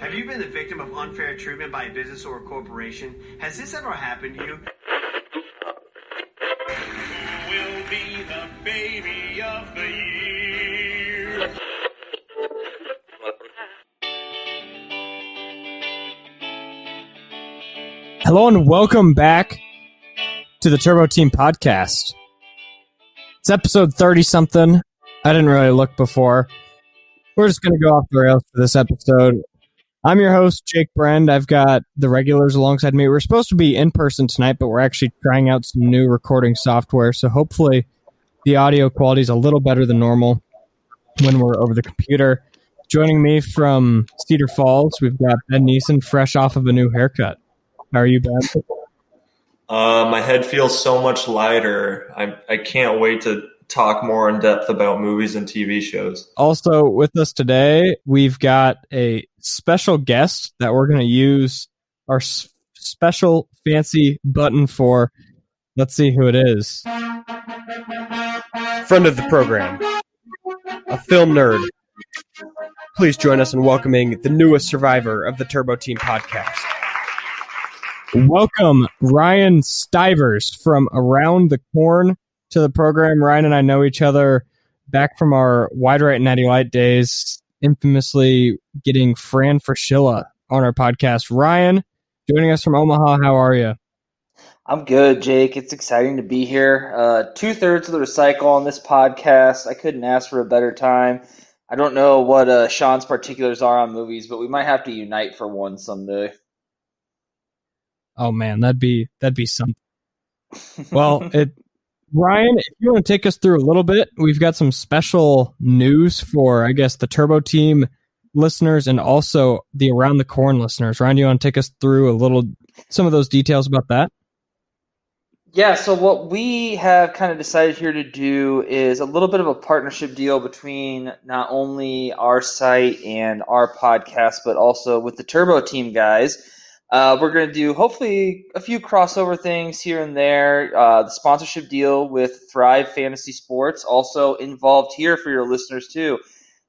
Have you been the victim of unfair treatment by a business or a corporation? Has this ever happened to you? will be the baby of the year. Hello and welcome back to the Turbo Team podcast. It's episode 30 something. I didn't really look before. We're just going to go off the rails for this episode. I'm your host, Jake Brend. I've got the regulars alongside me. We're supposed to be in person tonight, but we're actually trying out some new recording software. So hopefully the audio quality is a little better than normal when we're over the computer. Joining me from Cedar Falls, we've got Ben Neeson, fresh off of a new haircut. How are you, Ben? Uh, my head feels so much lighter. I I can't wait to talk more in depth about movies and TV shows. Also with us today, we've got a special guest that we're going to use our s- special fancy button for. Let's see who it is. friend of the program, a film nerd. Please join us in welcoming the newest survivor of the Turbo Team podcast. Welcome, Ryan Stivers from Around the Corn to the program. Ryan and I know each other back from our Wide Right and Natty Light days, infamously getting Fran Fraschilla on our podcast. Ryan, joining us from Omaha, how are you? I'm good, Jake. It's exciting to be here. Uh, Two thirds of the recycle on this podcast. I couldn't ask for a better time. I don't know what uh, Sean's particulars are on movies, but we might have to unite for one someday. Oh man, that'd be that'd be something. Well, it Ryan, if you want to take us through a little bit, we've got some special news for I guess the Turbo Team listeners and also the Around the Corn listeners. Ryan, do you want to take us through a little some of those details about that? Yeah, so what we have kind of decided here to do is a little bit of a partnership deal between not only our site and our podcast, but also with the Turbo Team guys. Uh, we're going to do hopefully a few crossover things here and there. Uh, the sponsorship deal with Thrive Fantasy Sports also involved here for your listeners too.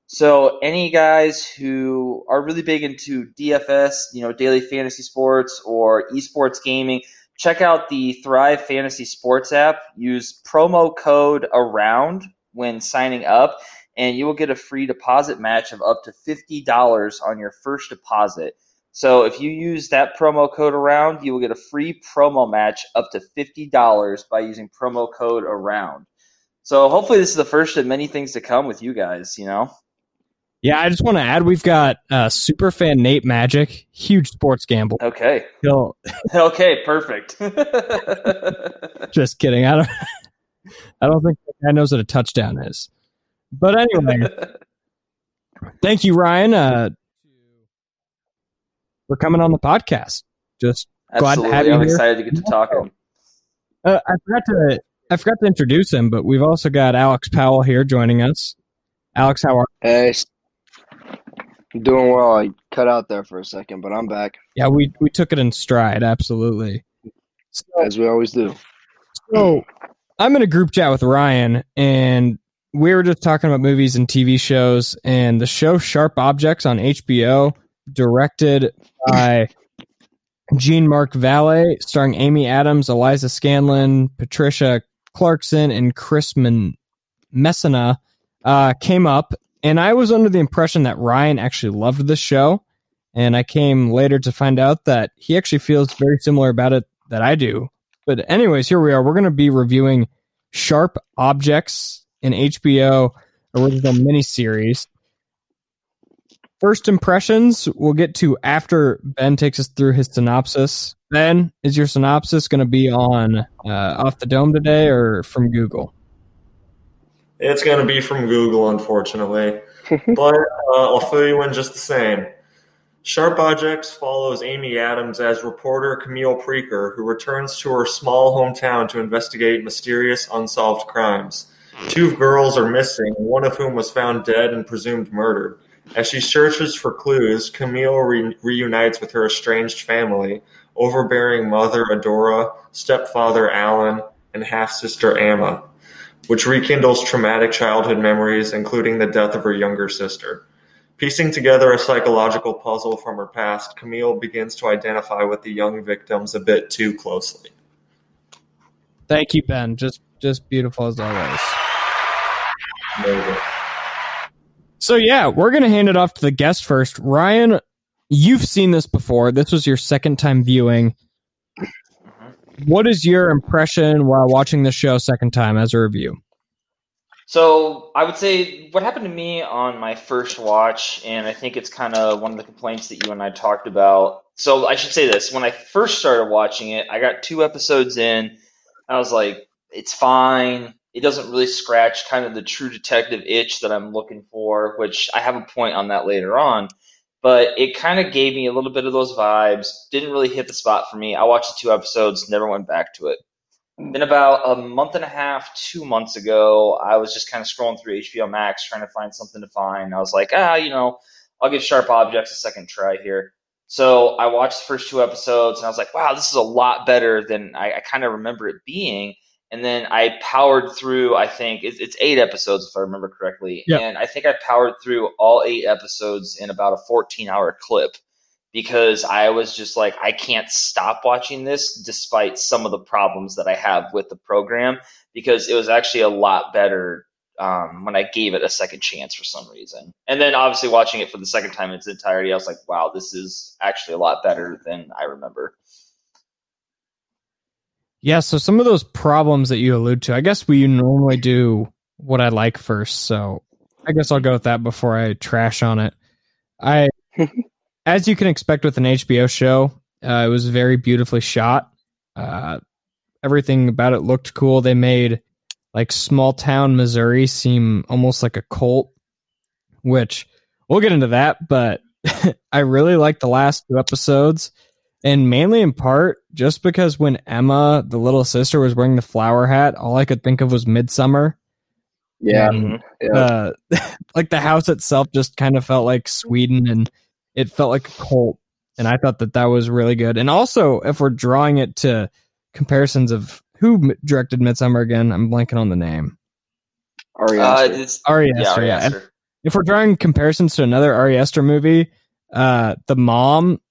So any guys who are really big into DFS, you know, daily fantasy sports or esports gaming, check out the Thrive Fantasy Sports app. Use promo code AROUND when signing up, and you will get a free deposit match of up to $50 on your first deposit. So if you use that promo code AROUND, you will get a free promo match up to $50 by using promo code AROUND. So hopefully this is the first of many things to come with you guys, you know? Yeah, I just want to add we've got uh, super fan Nate Magic, huge sports gamble. Okay. He'll, Okay, perfect. just kidding. I don't I don't think that guy knows what a touchdown is. But anyway, thank you, Ryan, uh, for coming on the podcast. Just glad to have you I'm here. excited to get to talking. Uh, I forgot to I forgot to introduce him, but we've also got Alex Powell here joining us. Alex, how are? Hey, s- doing well. I cut out there for a second, but I'm back Yeah, we we took it in stride, absolutely. So, as we always do. so I'm in a group chat with Ryan, and we were just talking about movies and TV shows, and the show Sharp Objects on HBO, directed by Jean Marc Vallée, starring Amy Adams, Eliza Scanlen, Patricia Clarkson, and Chris Men- Messina, uh, came up, and I was under the impression that Ryan actually loved the show, and I came later to find out that he actually feels very similar about it that I do. But anyways, here we are. We're going to be reviewing Sharp Objects, an HBO original miniseries. First impressions, we'll get to after Ben takes us through his synopsis. Ben, is your synopsis going to be on uh, off the dome today or from Google? It's going to be from Google, unfortunately, but uh, I'll fill you in just the same. Sharp Objects follows Amy Adams as reporter Camille Preaker, who returns to her small hometown to investigate mysterious unsolved crimes. Two girls are missing, one of whom was found dead and presumed murdered. As she searches for clues, Camille re- reunites with her estranged family, overbearing mother Adora, stepfather Alan, and half sister Amma, which rekindles traumatic childhood memories, including the death of her younger sister. Piecing together a psychological puzzle from her past, Camille begins to identify with the young victims a bit too closely. Thank you, Ben. Just just beautiful as always. Maybe. So yeah, we're gonna hand it off to the guest first. Ryan, you've seen this before. This was your second time viewing. Mm-hmm. What is your impression while watching the show second time as a review? So I would say what happened to me on my first watch, and I think it's kind of one of the complaints that you and I talked about. So I should say this: when I first started watching it, I got two episodes in. I was like, it's fine. It doesn't really scratch kind of the true detective itch that I'm looking for, which I have a point on that later on. But it kind of gave me a little bit of those vibes. Didn't really hit the spot for me. I watched the two episodes, never went back to it. Then about a month and a half, two months ago, I was just kind of scrolling through HBO Max trying to find something to find. I was like, ah, you know, I'll give Sharp Objects a second try here. So I watched the first two episodes and I was like, wow, this is a lot better than I, I kind of remember it being. And then I powered through, I think it's, it's eight episodes, if I remember correctly. Yep. And I think I powered through all eight episodes in about a 14 hour clip because I was just like, I can't stop watching this despite some of the problems that I have with the program because it was actually a lot better um, when I gave it a second chance for some reason. And then obviously watching it for the second time in its entirety, I was like, wow, this is actually a lot better than I remember. Yeah, so some of those problems that you allude to, I guess we normally do what I like first. So I guess I'll go with that before I trash on it. I, as you can expect with an HBO show, uh, it was very beautifully shot. Uh, everything about it looked cool. They made like small town Missouri seem almost like a cult, which we'll get into that. But I really like the last two episodes and mainly in part just because when Emma, the little sister, was wearing the flower hat, all I could think of was Midsommar. Yeah. And, yeah. uh, like the house itself just kind of felt like Sweden, and it felt like a cult. And I thought that that was really good. And also, if we're drawing it to comparisons of who directed Midsommar again, I'm blanking on the name. Ari Uh, Aster. it's, Ari yeah, Aster, yeah. If we're drawing comparisons to another Ari Aster movie, uh, the mom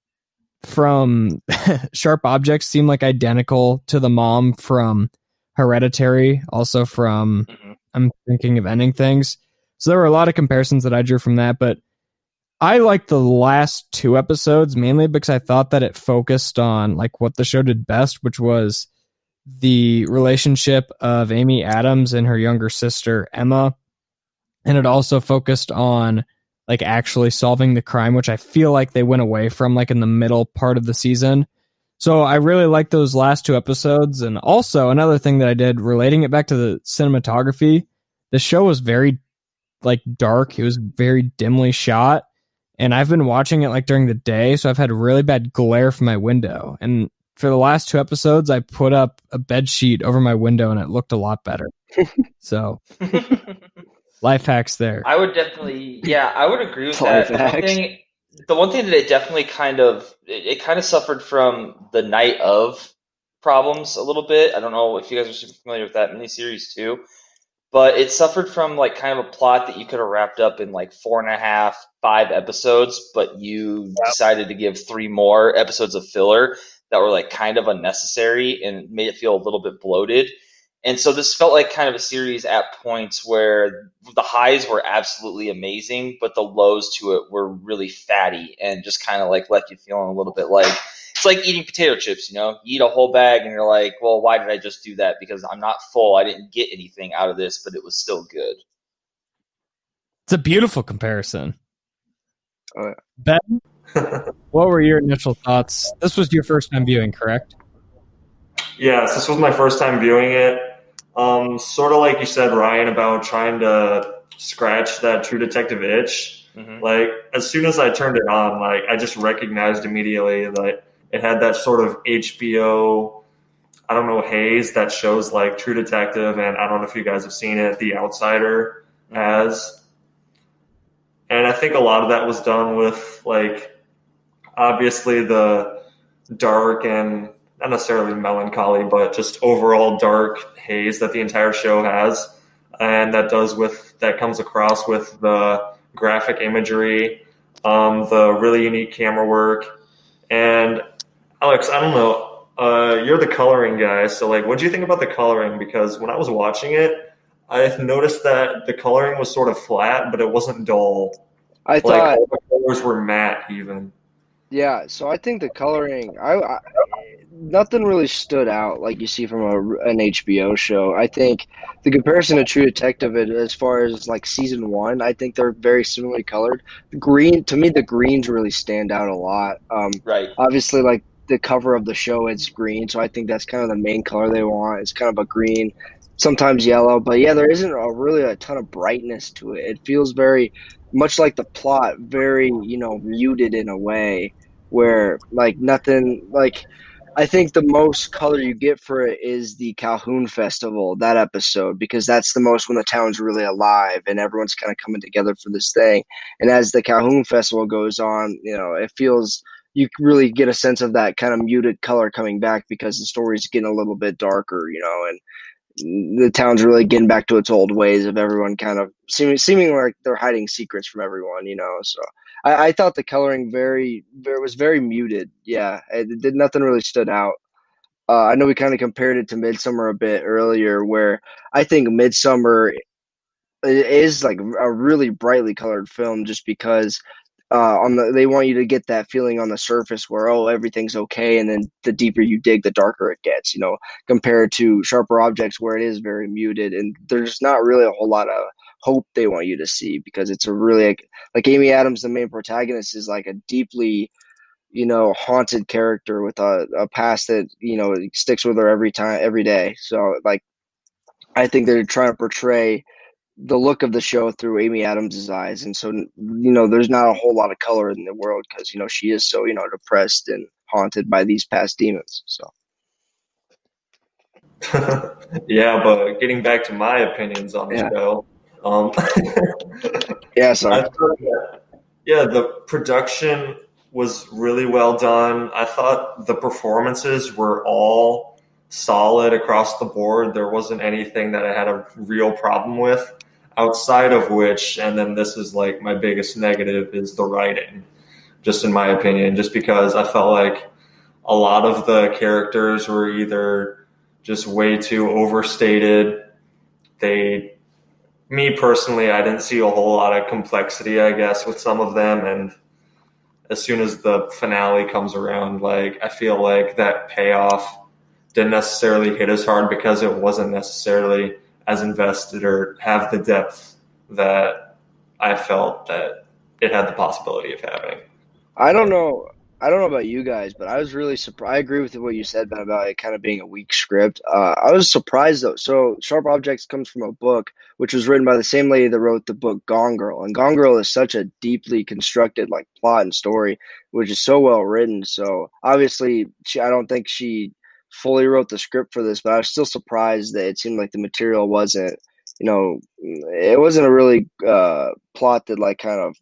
from Sharp Objects seem like identical to the mom from Hereditary, also from Mhm. I'm thinking of ending things. So there were a lot of comparisons that I drew from that, but I liked the last two episodes mainly because I thought that it focused on like what the show did best, which was the relationship of Amy Adams and her younger sister Emma. And it also focused on like actually solving the crime, which I feel like they went away from like in the middle part of the season. So I really liked those last two episodes. And also another thing that I did relating it back to the cinematography, the show was very like dark. It was very dimly shot. And I've been watching it like during the day, so I've had really bad glare from my window. And for the last two episodes, I put up a bed sheet over my window and it looked a lot better. so life hacks there. I would definitely, yeah, I would agree with Life that. The one, thing, the one thing that it definitely kind of, it, it kind of suffered from the night of problems a little bit. I don't know if you guys are super familiar with that miniseries too, but it suffered from like kind of a plot that you could have wrapped up in like four and a half, five episodes, but you decided to give three more episodes of filler that were like kind of unnecessary and made it feel a little bit bloated. And so this felt like kind of a series at points where the highs were absolutely amazing, but the lows to it were really fatty and just kind of like left you feeling a little bit like it's like eating potato chips, you know? You eat a whole bag and you're like, well, why did I just do that? Because I'm not full. I didn't get anything out of this, but it was still good. It's a beautiful comparison. Oh, yeah. Ben, what were your initial thoughts? This was your first time viewing, correct? Yes, this was my first time viewing it. Um, sort of like you said, Ryan, about trying to scratch that True Detective itch. hmm Like as soon as I turned it on, like I just recognized immediately that it had that sort of HBO, I don't know, haze that shows like True Detective, and I don't know if you guys have seen it, The Outsider has. And I think a lot of that was done with like obviously the dark and not necessarily melancholy, but just overall dark haze that the entire show has, and that does with that comes across with the graphic imagery, um, the really unique camera work, and Alex, I don't know. Uh, you're the coloring guy, so like, what do you think about the coloring? Because when I was watching it, I noticed that the coloring was sort of flat, but it wasn't dull. I Like thought, all the colors were matte, even. yeah. So I think the coloring, I, I nothing really stood out like you see from a, an HBO show. I think the comparison to True Detective, it- as far as like season one, I think they're very similarly colored. Green to me, the greens really stand out a lot. Um, Right. obviously like the cover of the show it's green so i think that's kind of the main color they want it's kind of a green sometimes yellow but yeah there isn't a really a ton of brightness to it it feels very much like the plot very you know muted in a way where like nothing like i think the most color you get for it is the calhoun festival that episode because that's the most when the town's really alive and everyone's kind of coming together for this thing and as the calhoun festival goes on you know it feels you really get a sense of that kind of muted color coming back because the story's getting a little bit darker, you know, and the town's really getting back to its old ways of everyone kind of seeming seeming like they're hiding secrets from everyone, you know. So I, I thought the coloring very, very was very muted. Yeah, it did nothing really stood out. Uh, I know we kind of compared it to Midsommar a bit earlier, where I think Midsommar is like a really brightly colored film, just because uh, on the they want you to get that feeling on the surface where oh everything's okay, and then the deeper you dig, the darker it gets. You know, compared to Sharper Objects where it is very muted, and there's not really a whole lot of hope they want you to see because it's a really like, like Amy Adams, the main protagonist, is like a deeply you know haunted character with a, a past that you know sticks with her every time every day. So like I think they're trying to portray the look of the show through Amy Adams' eyes, and so you know, there's not a whole lot of color in the world because you know she is so you know depressed and haunted by these past demons. So yeah, but getting back to my opinions on the Yeah. show, um, yeah, sorry. yeah, the production was really well done. I thought the performances were all solid across the board. There wasn't anything that I had a real problem with. Outside of which, and then this is like my biggest negative, is the writing, just in my opinion, just because I felt like a lot of the characters were either just way too overstated. They me personally, I didn't see a whole lot of complexity, I guess, with some of them. And as soon as the finale comes around, like, I feel like that payoff didn't necessarily hit as hard because it wasn't necessarily as invested or have the depth that I felt that it had the possibility of having. I don't know. I don't know about you guys, but I was really surprised. I agree with what you said about it kind of being a weak script. Uh, I was surprised though. So, Sharp Objects comes from a book which was written by the same lady that wrote the book Gone Girl, and Gone Girl is such a deeply constructed like plot and story, which is so well written. So, obviously, she, I don't think she fully wrote the script for this, but I was still surprised that it seemed like the material wasn't, you know, it wasn't a really uh, plot that like kind of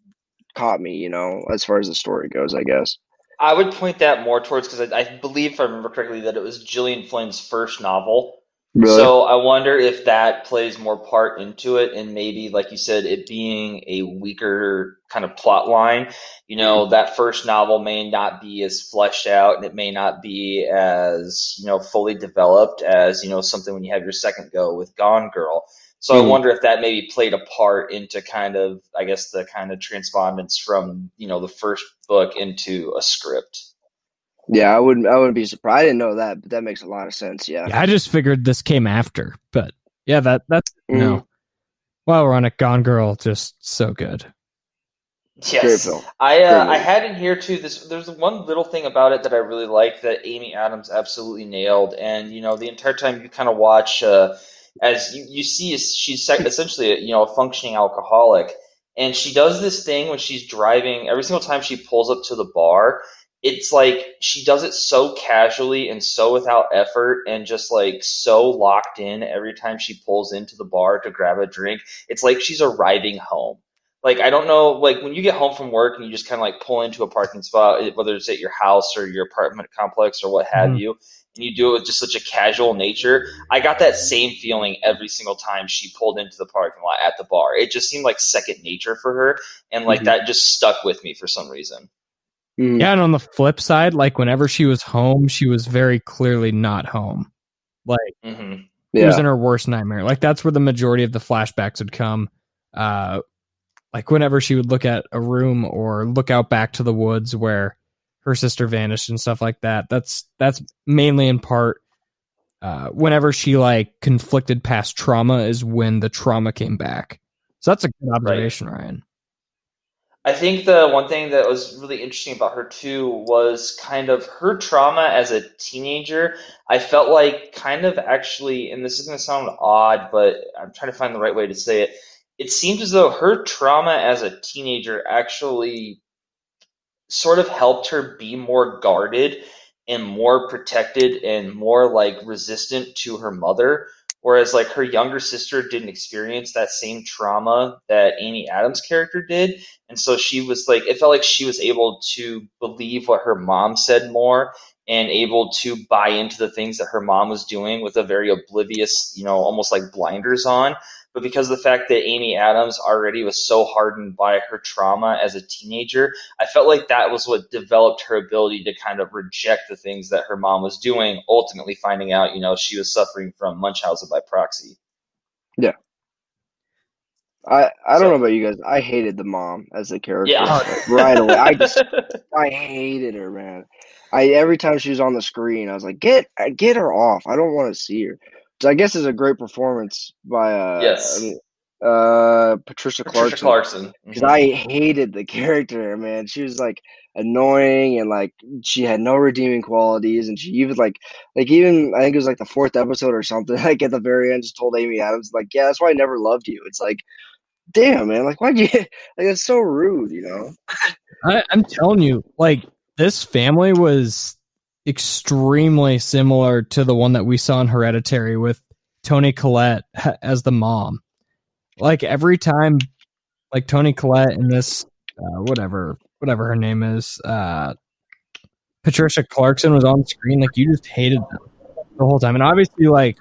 caught me, you know, as far as the story goes, I guess. I would point that more towards because I, I believe, if I remember correctly, that it was Gillian Flynn's first novel. Really? So I wonder if that plays more part into it, and maybe, like you said, it being a weaker kind of plot line. You know, that first novel may not be as fleshed out, and it may not be as you know fully developed as you know something when you have your second go with Gone Girl. So I Mhm. wonder if that maybe played a part into kind of, I guess, the kind of transpondence from you know the first book into a script. Yeah, I wouldn't. I wouldn't be surprised. I didn't know that, but that makes a lot of sense. Yeah. Yeah, I just figured this came after, but yeah, that that's Mhm. no. While we're on it, Gone Girl, just so good. Great Yes, film. I uh, I had in here too. This there's one little thing about it that I really like that Amy Adams absolutely nailed, and you know the entire time you kind of watch uh, as you, you see she's essentially a, you know a functioning alcoholic, and she does this thing when she's driving. Every single time she pulls up to the bar, it's like she does it so casually and so without effort, and just like so locked in. Every time she pulls into the bar to grab a drink, it's like she's arriving home like I don't know, like when you get home from work and you just kind of like pull into a parking spot, eh, whether it's at your house or your apartment complex or what have Mhm. you, and you do it with just such a casual nature. I got that same feeling every single time she pulled into the parking lot at the bar. It just seemed like second nature for her, and like Mhm. that just stuck with me for some reason. Mhm. Yeah, and on the flip side, like whenever she was home, she was very clearly not home. Like hmm it was in her worst nightmare. Like that's where the majority of the flashbacks would come. Uh like whenever she would look at a room or look out back to the woods where her sister vanished and stuff like that. That's that's mainly in part uh whenever she like conflicted past trauma is when the trauma came back. So that's a good observation, Ryan. I think the one thing that was really interesting about her too was kind of her trauma as a teenager. I felt like kind of actually, and this is going to sound odd, but I'm trying to find the right way to say it. It seemed as though her trauma as a teenager actually sort of helped her be more guarded and more protected and more like resistant to her mother. Whereas like her younger sister didn't experience that same trauma that Amy Adams' character did. And so she was like, it felt like she was able to believe what her mom said more and able to buy into the things that her mom was doing with a very oblivious, you know, almost like blinders on. But because of the fact that Amy Adams already was so hardened by her trauma as a teenager, I felt like that was what developed her ability to kind of reject the things that her mom was doing, ultimately finding out, you know, she was suffering from Munchausen by proxy. Yeah. I I don't So- know about you guys. I hated the mom as a character Yeah. right away. I just I hated her, man. I every time she was on the screen, I was like, get get her off. I don't want to see her. So I guess it's a great performance by uh Yes. I mean, uh Patricia, Patricia Clarkson. Clarkson. Because Mhm. I hated the character, man. She was like annoying and like she had no redeeming qualities, and she even like like even I think it was like the fourth episode or something. Like at the very end, just told Amy Adams like, "Yeah, that's why I never loved you." It's like, damn, man. Like, why'd you? Like, it's so rude, you know. I, I'm telling you, like this family was extremely similar to the one that we saw in Hereditary with Toni Collette as the mom. Like every time, like Toni Collette in this, uh, whatever, whatever her name is, uh, Patricia Clarkson was on screen. Like you just hated them the whole time, and obviously, like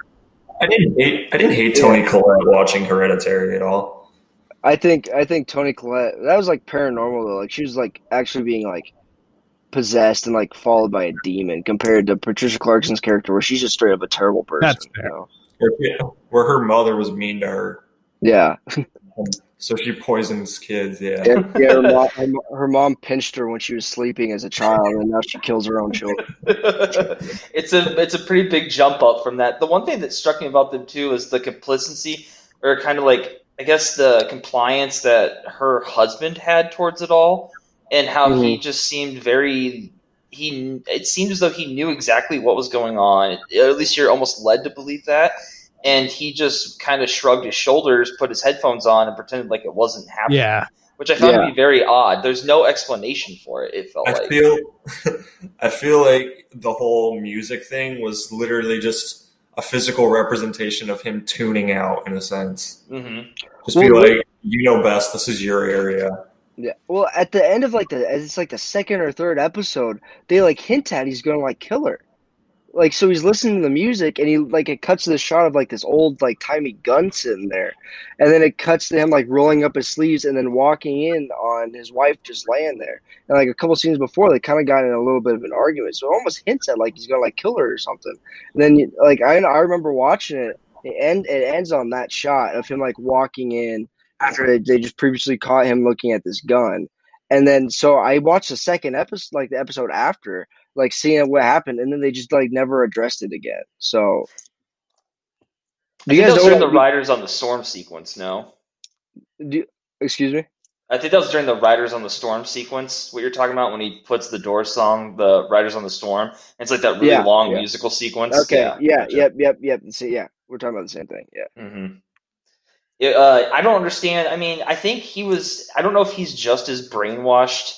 I didn't hate I didn't hate Toni Collette watching Hereditary at all. I think I think Toni Collette that was like paranormal though. Like she was like actually being like possessed and like followed by a demon compared to Patricia Clarkson's character where she's just straight up a terrible person. That's you know? Where, where her mother was mean to her, Yeah. so she poisons kids. Yeah, Yeah, yeah her, mom, her, her mom pinched her when she was sleeping as a child, and now she kills her own children. it's a it's a pretty big jump up from that. The one thing that struck me about them too is the complacency, or kind of like I guess the compliance that her husband had towards it all, and how he just seemed very. He it seemed as though he knew exactly what was going on. Or at least you're almost led to believe that. And he just kind of shrugged his shoulders, put his headphones on, and pretended like it wasn't happening. yeah, Which I found Yeah. to be very odd. There's no explanation for it. It felt I like. feel I feel like the whole music thing was literally just a physical representation of him tuning out in a sense. hmm Just be Well, like, you know best. This is your area. Yeah. Well, at the end of like the it's like the second or third episode, they like hint at he's gonna like kill her. Like so he's listening to the music and he like it cuts to the shot of like this old like timey gun sitting there. And then it cuts to him like rolling up his sleeves and then walking in on his wife just laying there. And like a couple scenes before they kind of got in a little bit of an argument. So it almost hints at like he's gonna like kill her or something. And then like I I remember watching it it end it ends on that shot of him like walking in after they, they just previously caught him looking at this gun. And then so I watched the second episode, like the episode after, like seeing what happened, and then they just like never addressed it again. So, do you guys know? the Riders on the Storm sequence. No, do, excuse me. I think that was during the Riders on the Storm sequence. What you're talking about when he puts the Doors song, the Riders on the Storm. It's like that really Yeah, long yeah. musical sequence. Okay, yeah, yep, yep, yep. So, yeah, we're talking about the same thing. Yeah, hmm It, uh, I don't understand. I mean, I think he was. I don't know if he's just as brainwashed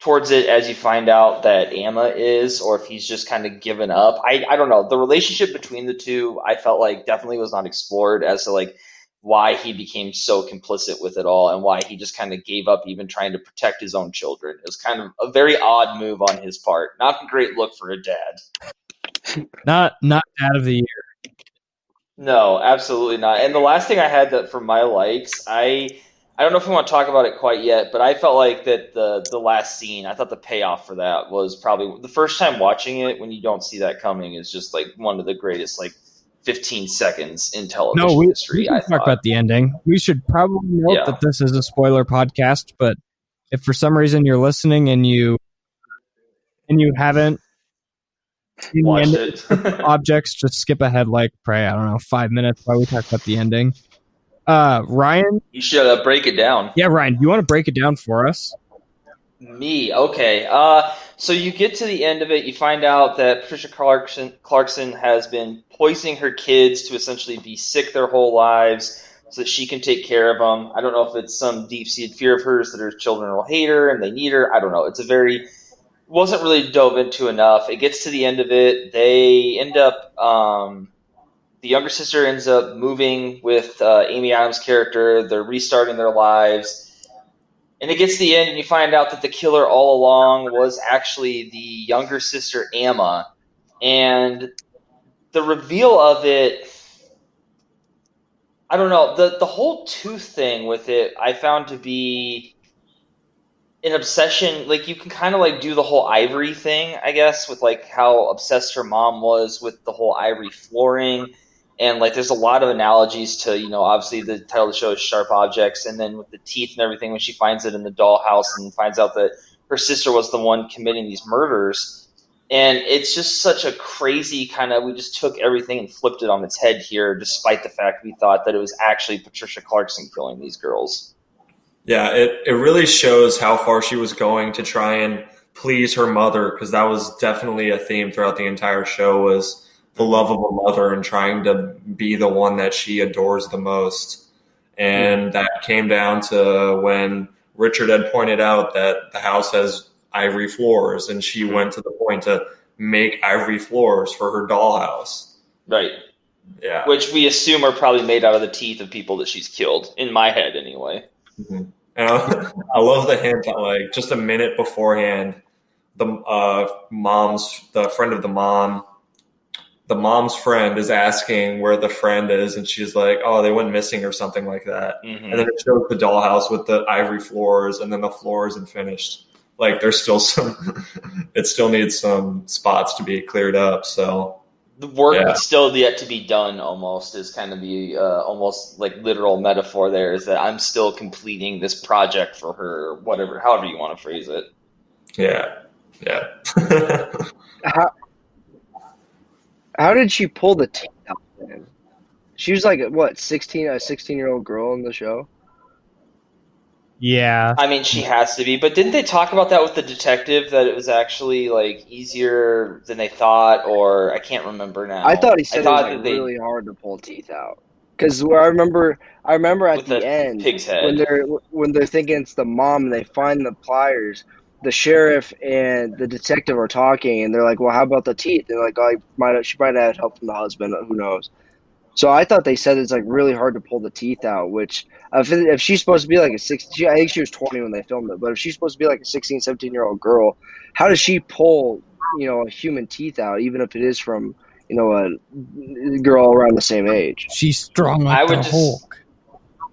towards it as you find out that Amma is, or if he's just kind of given up. I, I don't know. The relationship between the two, I felt like definitely was not explored as to like why he became so complicit with it all and why he just kind of gave up even trying to protect his own children. It was kind of a very odd move on his part. Not a great look for a dad. Not not dad of the year. No, absolutely not. And the last thing I had that for my likes, I I don't know if we want to talk about it quite yet, but I felt like that the the last scene, I thought the payoff for that was probably the first time watching it when you don't see that coming is just like one of the greatest like 15 seconds in television No, we, history. we can I talk thought. about the ending. We should probably note Yeah. that this is a spoiler podcast, but if for some reason you're listening and you and you haven't Watched ending it. objects, just skip ahead like pray. I don't know five minutes while we talk about the ending. Uh, Ryan, you should uh, break it down. yeah, Ryan, do you want to break it down for us? Me, okay. Uh, so you get to the end of it, you find out that Patricia Clarkson Clarkson has been poisoning her kids to essentially be sick their whole lives, so that she can take care of them. I don't know if it's some deep-seated fear of hers that her children will hate her and they need her. I don't know. It's a very wasn't really dove into enough. It gets to the end of it. They end up. Um, the younger sister ends up moving with uh, Amy Adams' character. They're restarting their lives. And it gets to the end, and you find out that the killer all along was actually the younger sister, Amma. And the reveal of it, I don't know, the, the whole tooth thing with it, I found to be an obsession. Like, you can kind of like do the whole ivory thing, I guess, with like how obsessed her mom was with the whole ivory flooring and like there's a lot of analogies to you know obviously the title of the show is sharp objects and then with the teeth and everything when she finds it in the dollhouse and finds out that her sister was the one committing these murders and it's just such a crazy kind of we just took everything and flipped it on its head here despite the fact we thought that it was actually patricia clarkson killing these girls Yeah, it, it really shows how far she was going to try and please her mother because that was definitely a theme throughout the entire show was the love of a mother and trying to be the one that she adores the most. And that came down to when Richard had pointed out that the house has ivory floors and she mm-hmm. went to the point to make ivory floors for her dollhouse. right Yeah. which we assume are probably made out of the teeth of people that she's killed in my head anyway And I, I love the hint that like just a minute beforehand, the uh, mom's the friend of the mom, the mom's friend is asking where the friend is, and she's like, "Oh, they went missing or something like that." Mhm. And then it shows the dollhouse with the ivory floors, and then the floor isn't finished. Like there's still some, it still needs some spots to be cleared up. So the work Yeah. that's still yet to be done almost is kind of the uh, almost like literal metaphor there is that i'm still completing this project for her or whatever however you want to phrase it yeah, yeah. How, how did she pull the teeth out? Then? She was like what, sixteen, a sixteen-year-old girl in the show. Yeah, i mean she has to be but didn't they talk about that with the detective that it was actually like easier than they thought or i can't remember now I thought he said it was like they- really hard to pull teeth out. Because I remember, I remember at the, the end pig's head when they're when they're thinking it's the mom and they find the pliers. The sheriff and the detective are talking, and they're like, "Well, how about the teeth?" They're like, "Oh, I might have, she might have had help from the husband. Who knows?" So I thought they said it's like really hard to pull the teeth out. Which if, if she's supposed to be like a six, she, I think she was twenty when they filmed it. But if she's supposed to be like a 16, 17 year old girl, how does she pull you know a human teeth out, even if it is from you know a girl around the same age? she's strong like I would the just- Hulk.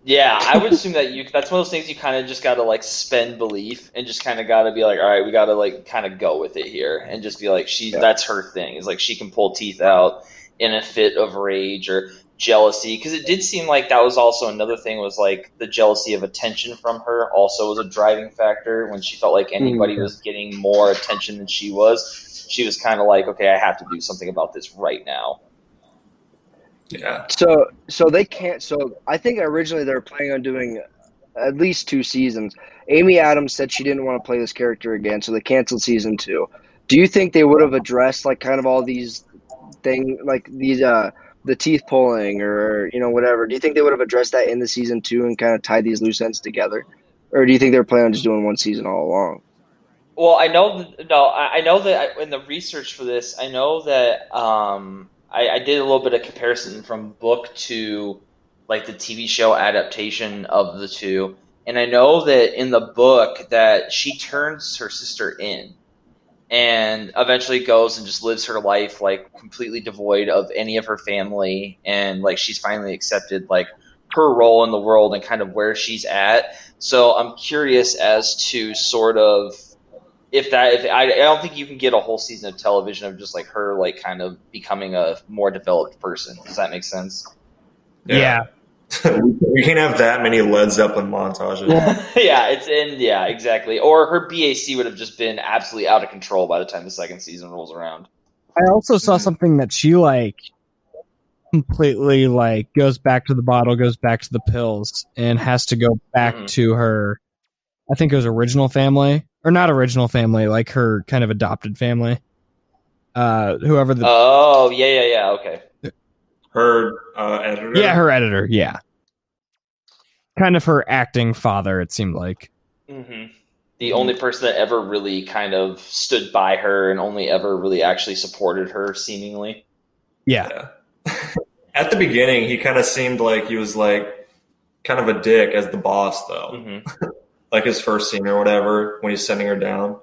Yeah, I would assume that you that's one of those things you kind of just got to like spend belief and just kind of got to be like, all right, we got to like kind of go with it here and just be like, she Yeah. that's her thing. Is like she can pull teeth out in a fit of rage or jealousy because it did seem like that was also another thing was like the jealousy of attention from her also was a driving factor when she felt like anybody Mhm. was getting more attention than she was. She was kind of like, okay, I have to do something about this right now. yeah. So so they can't. So I think originally they were planning on doing at least two seasons. Amy Adams said she didn't want to play this character again, so they canceled season two. Do you think they would have addressed like kind of all these thing like these uh the teeth pulling or you know whatever? Do you think they would have addressed that in the season two and kind of tied these loose ends together, or do you think they're planning on just doing one season all along? Well, I know. th- No, I know that in the research for this, I know that um, I, I did a little bit of comparison from book to like the TV show adaptation of the two, and I know that in the book that she turns her sister in, and eventually goes and just lives her life like completely devoid of any of her family. And like she's finally accepted like her role in the world and kind of where she's at. So i'm curious as to sort of if that if I, I don't think you can get a whole season of television of just like her like kind of becoming a more developed person. Does that make sense? Yeah. we can't have that many Led Zeppelin montages. yeah it's in yeah exactly or her bac would have just been absolutely out of control by the time the second season rolls around I also saw something that she like completely like goes back to the bottle, goes back to the pills, and has to go back Mhm. to her. I think it was original family or not original family, like her kind of adopted family. Uh, whoever the oh yeah yeah yeah okay Her uh, editor. yeah her editor, yeah, kind of her acting father. It seemed like hmm The only person that ever really kind of stood by her and only ever really actually supported her, seemingly. yeah, At the beginning, he kind of seemed like he was like kind of a dick as the boss, though. hmm Like his first scene or whatever when he's sending her down.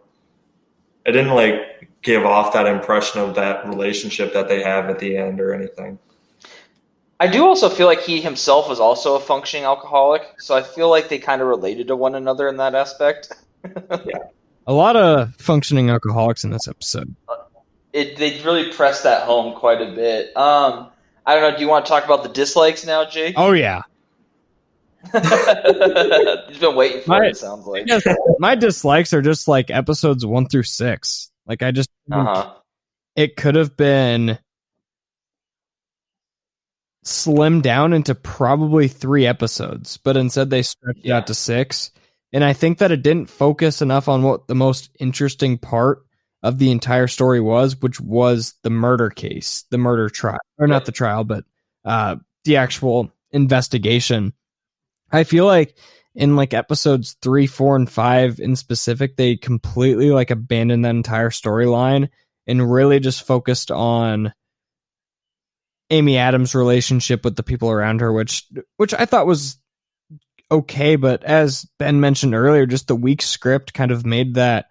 It didn't like give off that impression of that relationship that they have at the end or anything. I do also feel like he himself was also a functioning alcoholic, so I feel like they kind of related to one another in that aspect. yeah. a lot of functioning alcoholics in this episode. It they really pressed that home quite a bit. Um, I don't know. Do you want to talk about the dislikes now, Jake? Oh yeah, He's been waiting for My- it. it Sounds like. Yes, my dislikes are just like episodes one through six. Like I just Uh huh. it could have been slimmed down into probably three episodes, but instead they stretched it Yeah. out to six. And I think that it didn't focus enough on what the most interesting part of the entire story was, which was the murder case, the murder trial, or not the trial, but uh, the actual investigation. I feel like in like episodes three, four, and five in specific, they completely like abandoned that entire storyline and really just focused on Amy Adams' relationship with the people around her, which which I thought was okay, but as Ben mentioned earlier, just the weak script kind of made that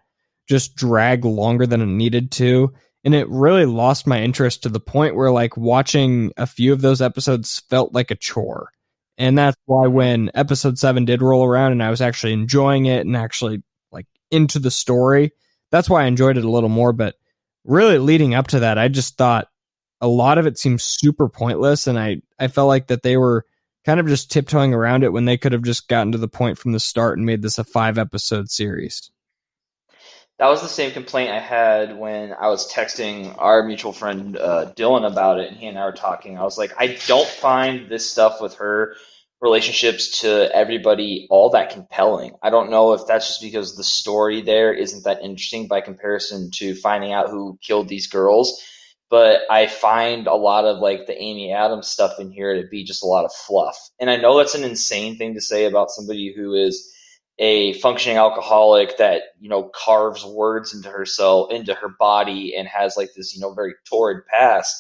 just drag longer than it needed to. And it really lost my interest to the point where like watching a few of those episodes felt like a chore. And that's why when episode seven did roll around and I was actually enjoying it and actually like into the story, that's why I enjoyed it a little more. But really leading up to that, I just thought a lot of it seems super pointless. And I, I felt like that they were kind of just tiptoeing around it when they could have just gotten to the point from the start and made this a five episode series. That was the same complaint I had when I was texting our mutual friend uh, Dylan about it, and he and I were talking. I was like, I don't find this stuff with her relationships to everybody all that compelling. I don't know if that's just because the story there isn't that interesting by comparison to finding out who killed these girls. But I find a lot of like the Amy Adams stuff in here to be just a lot of fluff. And I know that's an insane thing to say about somebody who is a functioning alcoholic that you know carves words into herself into her body and has like this you know very torrid past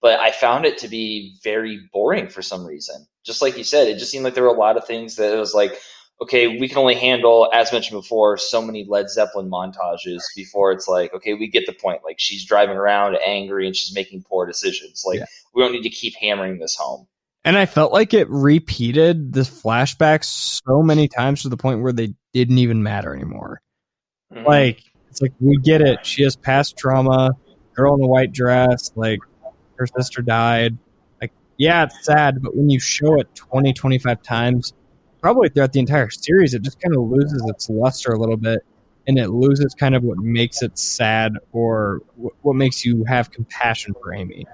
but i found it to be very boring for some reason just like you said it just seemed like there were a lot of things that it was like okay we can only handle as mentioned before so many led zeppelin montages before it's like okay we get the point like she's driving around angry and she's making poor decisions like Yeah. we don't need to keep hammering this home And I felt like it repeated the flashbacks so many times to the point where they didn't even matter anymore. Mhm. Like, it's like, we get it. She has past trauma, girl in a white dress, like, her sister died. Like, yeah, it's sad, but when you show it 20, 25 times, probably throughout the entire series, it just kind of loses its luster a little bit. And it loses kind of what makes it sad or wh- what makes you have compassion for Amy.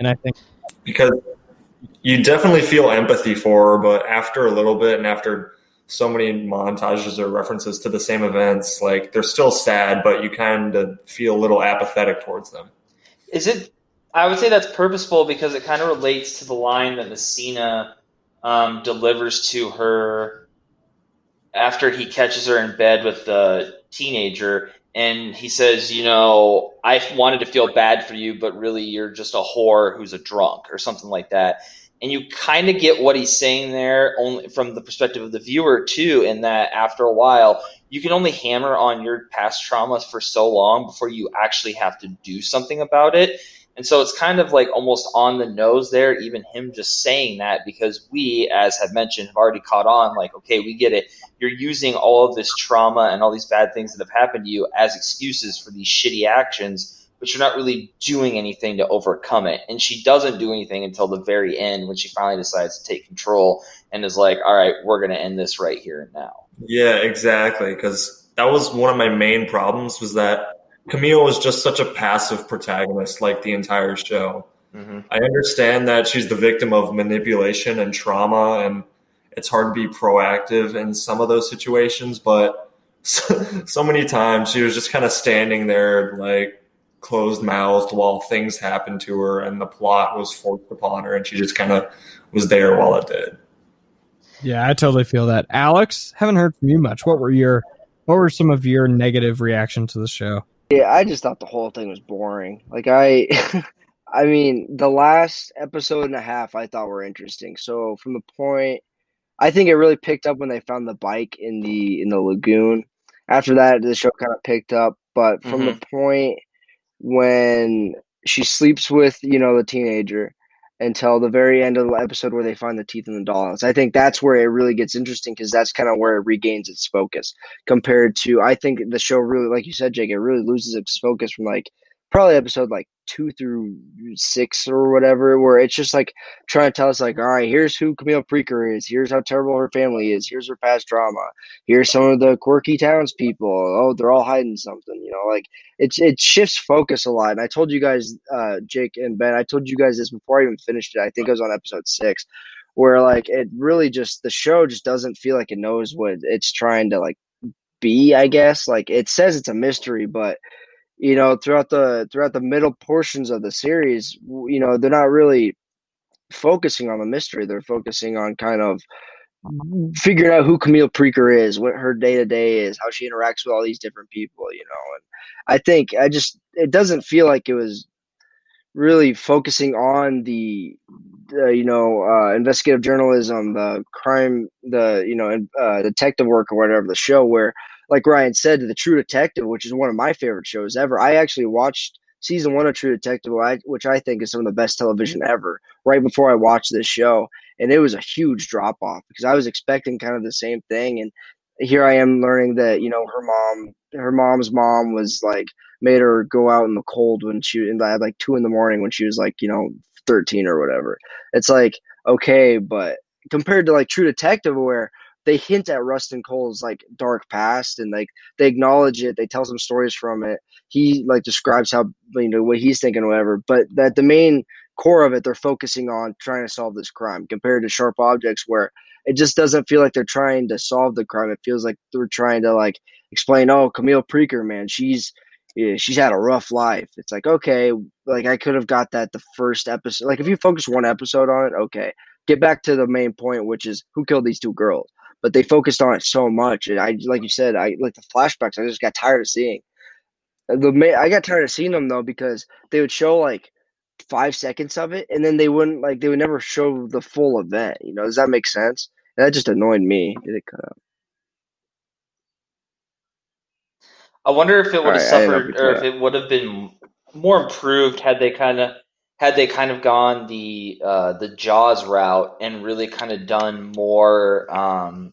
And I think because you definitely feel empathy for her, but after a little bit and after so many montages or references to the same events, like they're still sad, but you kind of feel a little apathetic towards them. Is it? I would say that's purposeful because it kind of relates to the line that Messina um, delivers to her after he catches her in bed with the teenager, and he says, "You know, I wanted to feel bad for you, but really, you're just a whore who's a drunk, or something like that." And you kind of get what he's saying there, only from the perspective of the viewer too. In that, after a while, you can only hammer on your past traumas for so long before you actually have to do something about it. And so it's kind of like almost on the nose there, even him just saying that, because we, as have mentioned, have already caught on, like, okay, we get it. You're using all of this trauma and all these bad things that have happened to you as excuses for these shitty actions, but you're not really doing anything to overcome it. And she doesn't do anything until the very end when she finally decides to take control and is like, all right, we're going to end this right here and now. Yeah, exactly. Because that was one of my main problems was that Camille was just such a passive protagonist, like the entire show. Mm-hmm. I understand that she's the victim of manipulation and trauma, and it's hard to be proactive in some of those situations. But so, so many times she was just kind of standing there, like closed mouthed, while things happened to her, and the plot was forced upon her, and she just kind of was there while it did. Yeah, I totally feel that. Alex, haven't heard from you much. What were your what were some of your negative reactions to the show? Yeah, I just thought the whole thing was boring. Like I I mean, the last episode and a half I thought were interesting. So from the point I think it really picked up when they found the bike in the in the lagoon. After that the show kind of picked up, but from the mm-hmm. point when she sleeps with, you know, the teenager until the very end of the episode where they find the teeth in the dollhouse. I think that's where it really gets interesting because that's kind of where it regains its focus compared to I think the show really, like you said, Jake, it really loses its focus from like probably episode like two through six or whatever, where it's just like trying to tell us like, all right, here's who Camille Preaker is, here's how terrible her family is, here's her past drama, here's some of the quirky townspeople. Oh, they're all hiding something, you know, like it's it shifts focus a lot. And I told you guys, uh, Jake and Ben, I told you guys this before I even finished it. I think it was on episode six, where like it really just the show just doesn't feel like it knows what it's trying to like be. I guess like it says it's a mystery, but you know throughout the throughout the middle portions of the series you know they're not really focusing on the mystery. They're focusing on kind of figuring out who camille preaker is what her day-to-day is how she interacts with all these different people you know and i think i just it doesn't feel like it was really focusing on the, the you know uh, investigative journalism the crime the you know uh, detective work or whatever the show where like Ryan said, to the True Detective, which is one of my favorite shows ever. I actually watched season one of True Detective, which I think is some of the best television ever, right before I watched this show. And it was a huge drop off because I was expecting kind of the same thing. And here I am learning that, you know, her mom, her mom's mom was like, made her go out in the cold when she, at like two in the morning when she was like, you know, 13 or whatever. It's like, okay, but compared to like True Detective, where they hint at Rustin Cohle's like dark past and like they acknowledge it. They tell some stories from it. He like describes how you know what he's thinking, whatever. But that the main core of it, they're focusing on trying to solve this crime compared to Sharp Objects, where it just doesn't feel like they're trying to solve the crime. It feels like they're trying to like explain, oh, Camille Preaker, man, she's yeah, she's had a rough life. It's like okay, like I could have got that the first episode. Like if you focus one episode on it, okay, get back to the main point, which is who killed these two girls but they focused on it so much. And I, like you said, I like the flashbacks. I just got tired of seeing. The I got tired of seeing them though because they would show like five seconds of it, and then they wouldn't like they would never show the full event. You know, does that make sense? And that just annoyed me. Did it cut out? I wonder if it would have right, suffered, or if it would have been more improved had they kind of had they kind of gone the uh, the Jaws route and really kind of done more um,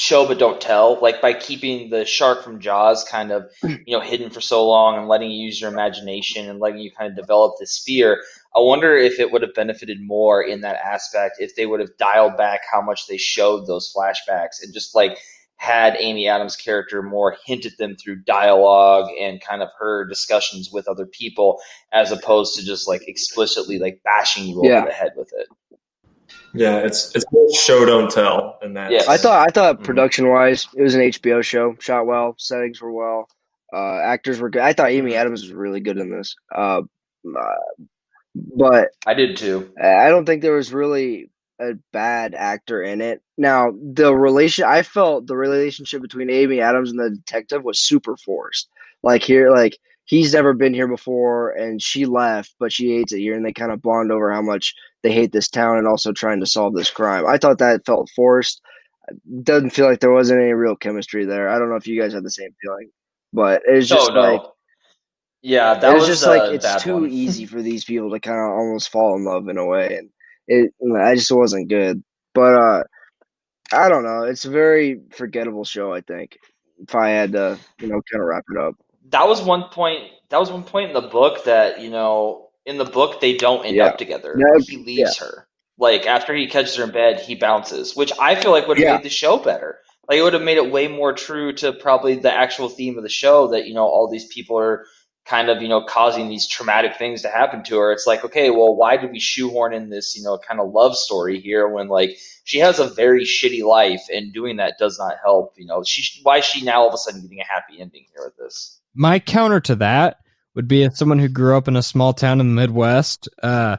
show but don't tell, like by keeping the shark from Jaws kind of hmm. you know hidden for so long and letting you use your imagination and letting you kind of develop this fear. I wonder if it would have benefited more in that aspect if they would have dialed back how much they showed those flashbacks and just like had Amy Adams' character more hinted them through dialogue and kind of her discussions with other people, as opposed to just like explicitly like bashing you yeah. over the head with it. Yeah, it's it's more show don't tell in that. Yes. I thought I thought production wise, it was an HBO show, shot well, settings were well, uh, actors were good. I thought Amy Adams was really good in this, uh, uh, but I did too. I don't think there was really a bad actor in it. Now, the relation I felt the relationship between Amy Adams and the detective was super forced. Like here, like he's never been here before and she left, but she hates it here and they kind of bond over how much they hate this town and also trying to solve this crime. I thought that felt forced. doesn't feel like there wasn't any real chemistry there. I don't know if you guys had the same feeling, but it's just no, no. like yeah, that it was, was just a like it's too one. easy for these people to kind of almost fall in love in a way, and it I just wasn't good. But uh I don't know. It's a very forgettable show. I think if I had to, you know, kind of wrap it up. That was one point. That was one point in the book that you know, in the book they don't end Yeah. up together. Yeah, he leaves her. Like after he catches her in bed, he bounces, which I feel like would have Yeah. made the show better. Like it would have made it way more true to probably the actual theme of the show that you know all these people are kind of you know causing these traumatic things to happen to her. It's like okay, well, why did we shoehorn in this you know kind of love story here when like she has a very shitty life and doing that does not help. You know, she why is she now all of a sudden getting a happy ending here with this? My counter to that would be as someone who grew up in a small town in the Midwest. Uh,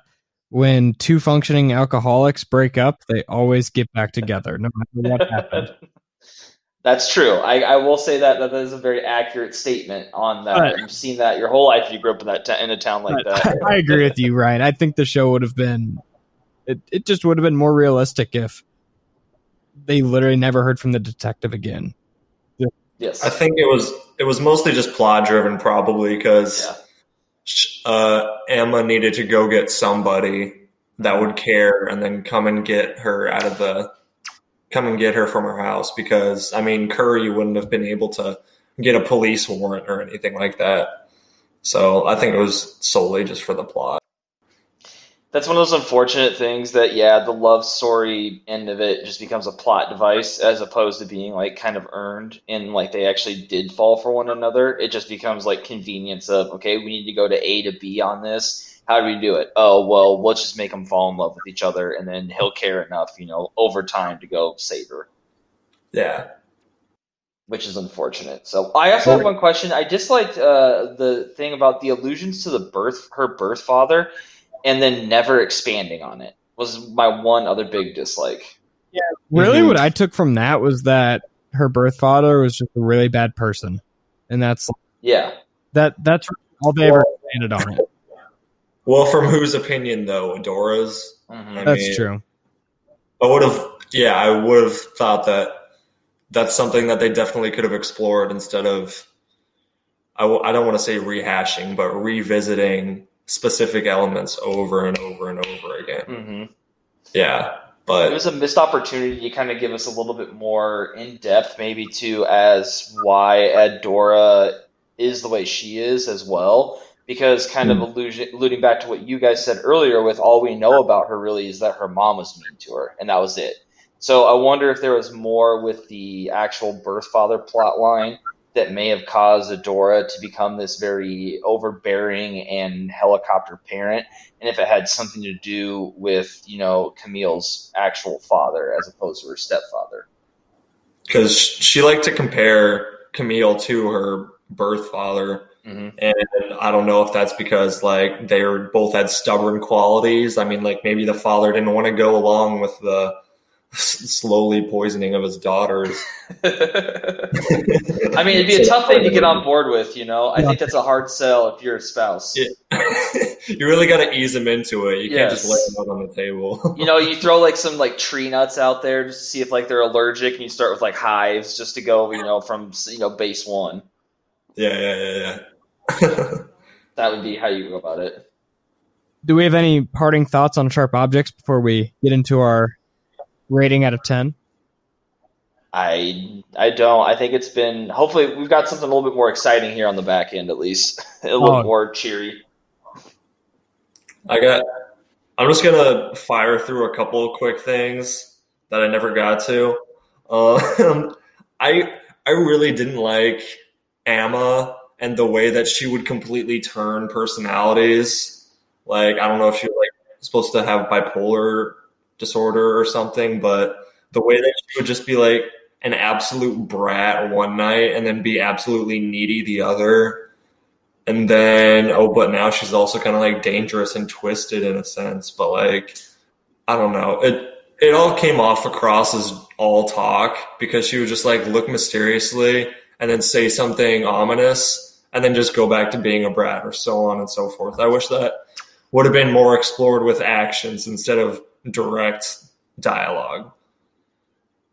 when two functioning alcoholics break up, they always get back together, no matter what happened. That's true. I, I will say that that is a very accurate statement on that. But- You've seen that your whole life. You grew up in that ta- in a town like But that. I agree with you, Ryan. I think the show would have been it, it just would have been more realistic if they literally never heard from the detective again. Yes. I think it was it was mostly just plot driven, probably because Yeah. uh, Emma needed to go get somebody that would care, and then come and get her out of the come and get her from her house. Because I mean, Curry wouldn't have been able to get a police warrant or anything like that. So I think it was solely just for the plot. That's one of those unfortunate things that yeah, the love story end of it just becomes a plot device as opposed to being like kind of earned and like they actually did fall for one another. It just becomes like convenience of okay, we need to go to A to B on this. How do we do it? Oh well, let's just make them fall in love with each other, and then he'll care enough, you know, over time to go save her. Yeah. which is unfortunate. So I also have one question. I disliked uh, the thing about the allusions to the birth, her birth father, and then never expanding on it. Was my one other big dislike. Yeah, Really, Mhm. what I took from that was that her birth father was just a really bad person, and that's Yeah, that that's all they ever landed on it. Well, from whose opinion though? Adora's. Mhm. That's mean, true. I would have, yeah, I would have thought that that's something that they definitely could have explored instead of, I w- I don't want to say rehashing, but revisiting specific elements over and over and over again. Mhm. Yeah, but It was a missed opportunity to kind of give us a little bit more in depth, maybe too, as why Adora is the way she is as well. Because kind of allusion, alluding back to what you guys said earlier, with all we know about her really is that her mom was mean to her, and that was it. So I wonder if there was more with the actual birth father plot line that may have caused Adora to become this very overbearing and helicopter parent, and if it had something to do with you know Camille's actual father as opposed to her stepfather. because she liked to compare Camille to her birth father. hmm And I don't know if that's because like they were both had stubborn qualities. I mean, like maybe the father didn't want to go along with the slowly poisoning of his daughters. I mean, it'd be a tough thing to get on board with, you know. I think that's a hard sell if you're a spouse. Yeah. you really got to ease them into it. You can't just lay Yes. them out on the table. You know, you throw like some like tree nuts out there just to see if like they're allergic, and you start with like hives just to go, you know, from you know base one. yeah, yeah, yeah, yeah. That would be how you go about it. Do we have any parting thoughts on sharp objects before we get into our rating out of ten? I I don't. I think it's been. Hopefully, we've got something a little bit more exciting here on the back end, at least a little Oh. more cheery. I got. I'm just gonna fire through a couple of quick things that I never got to. Um, I I really didn't like Amma and the way that she would completely turn personalities. Like I don't know if she was like supposed to have bipolar disorder or something, but the way that she would just be like an absolute brat one night and then be absolutely needy the other. And then, oh, but now she's also kind of like dangerous and twisted in a sense. But like, I don't know. It it all came off across as all talk because she would just like look mysteriously and then say something ominous and then just go back to being a brat or so on and so forth. I wish that would have been more explored with actions instead of direct dialogue.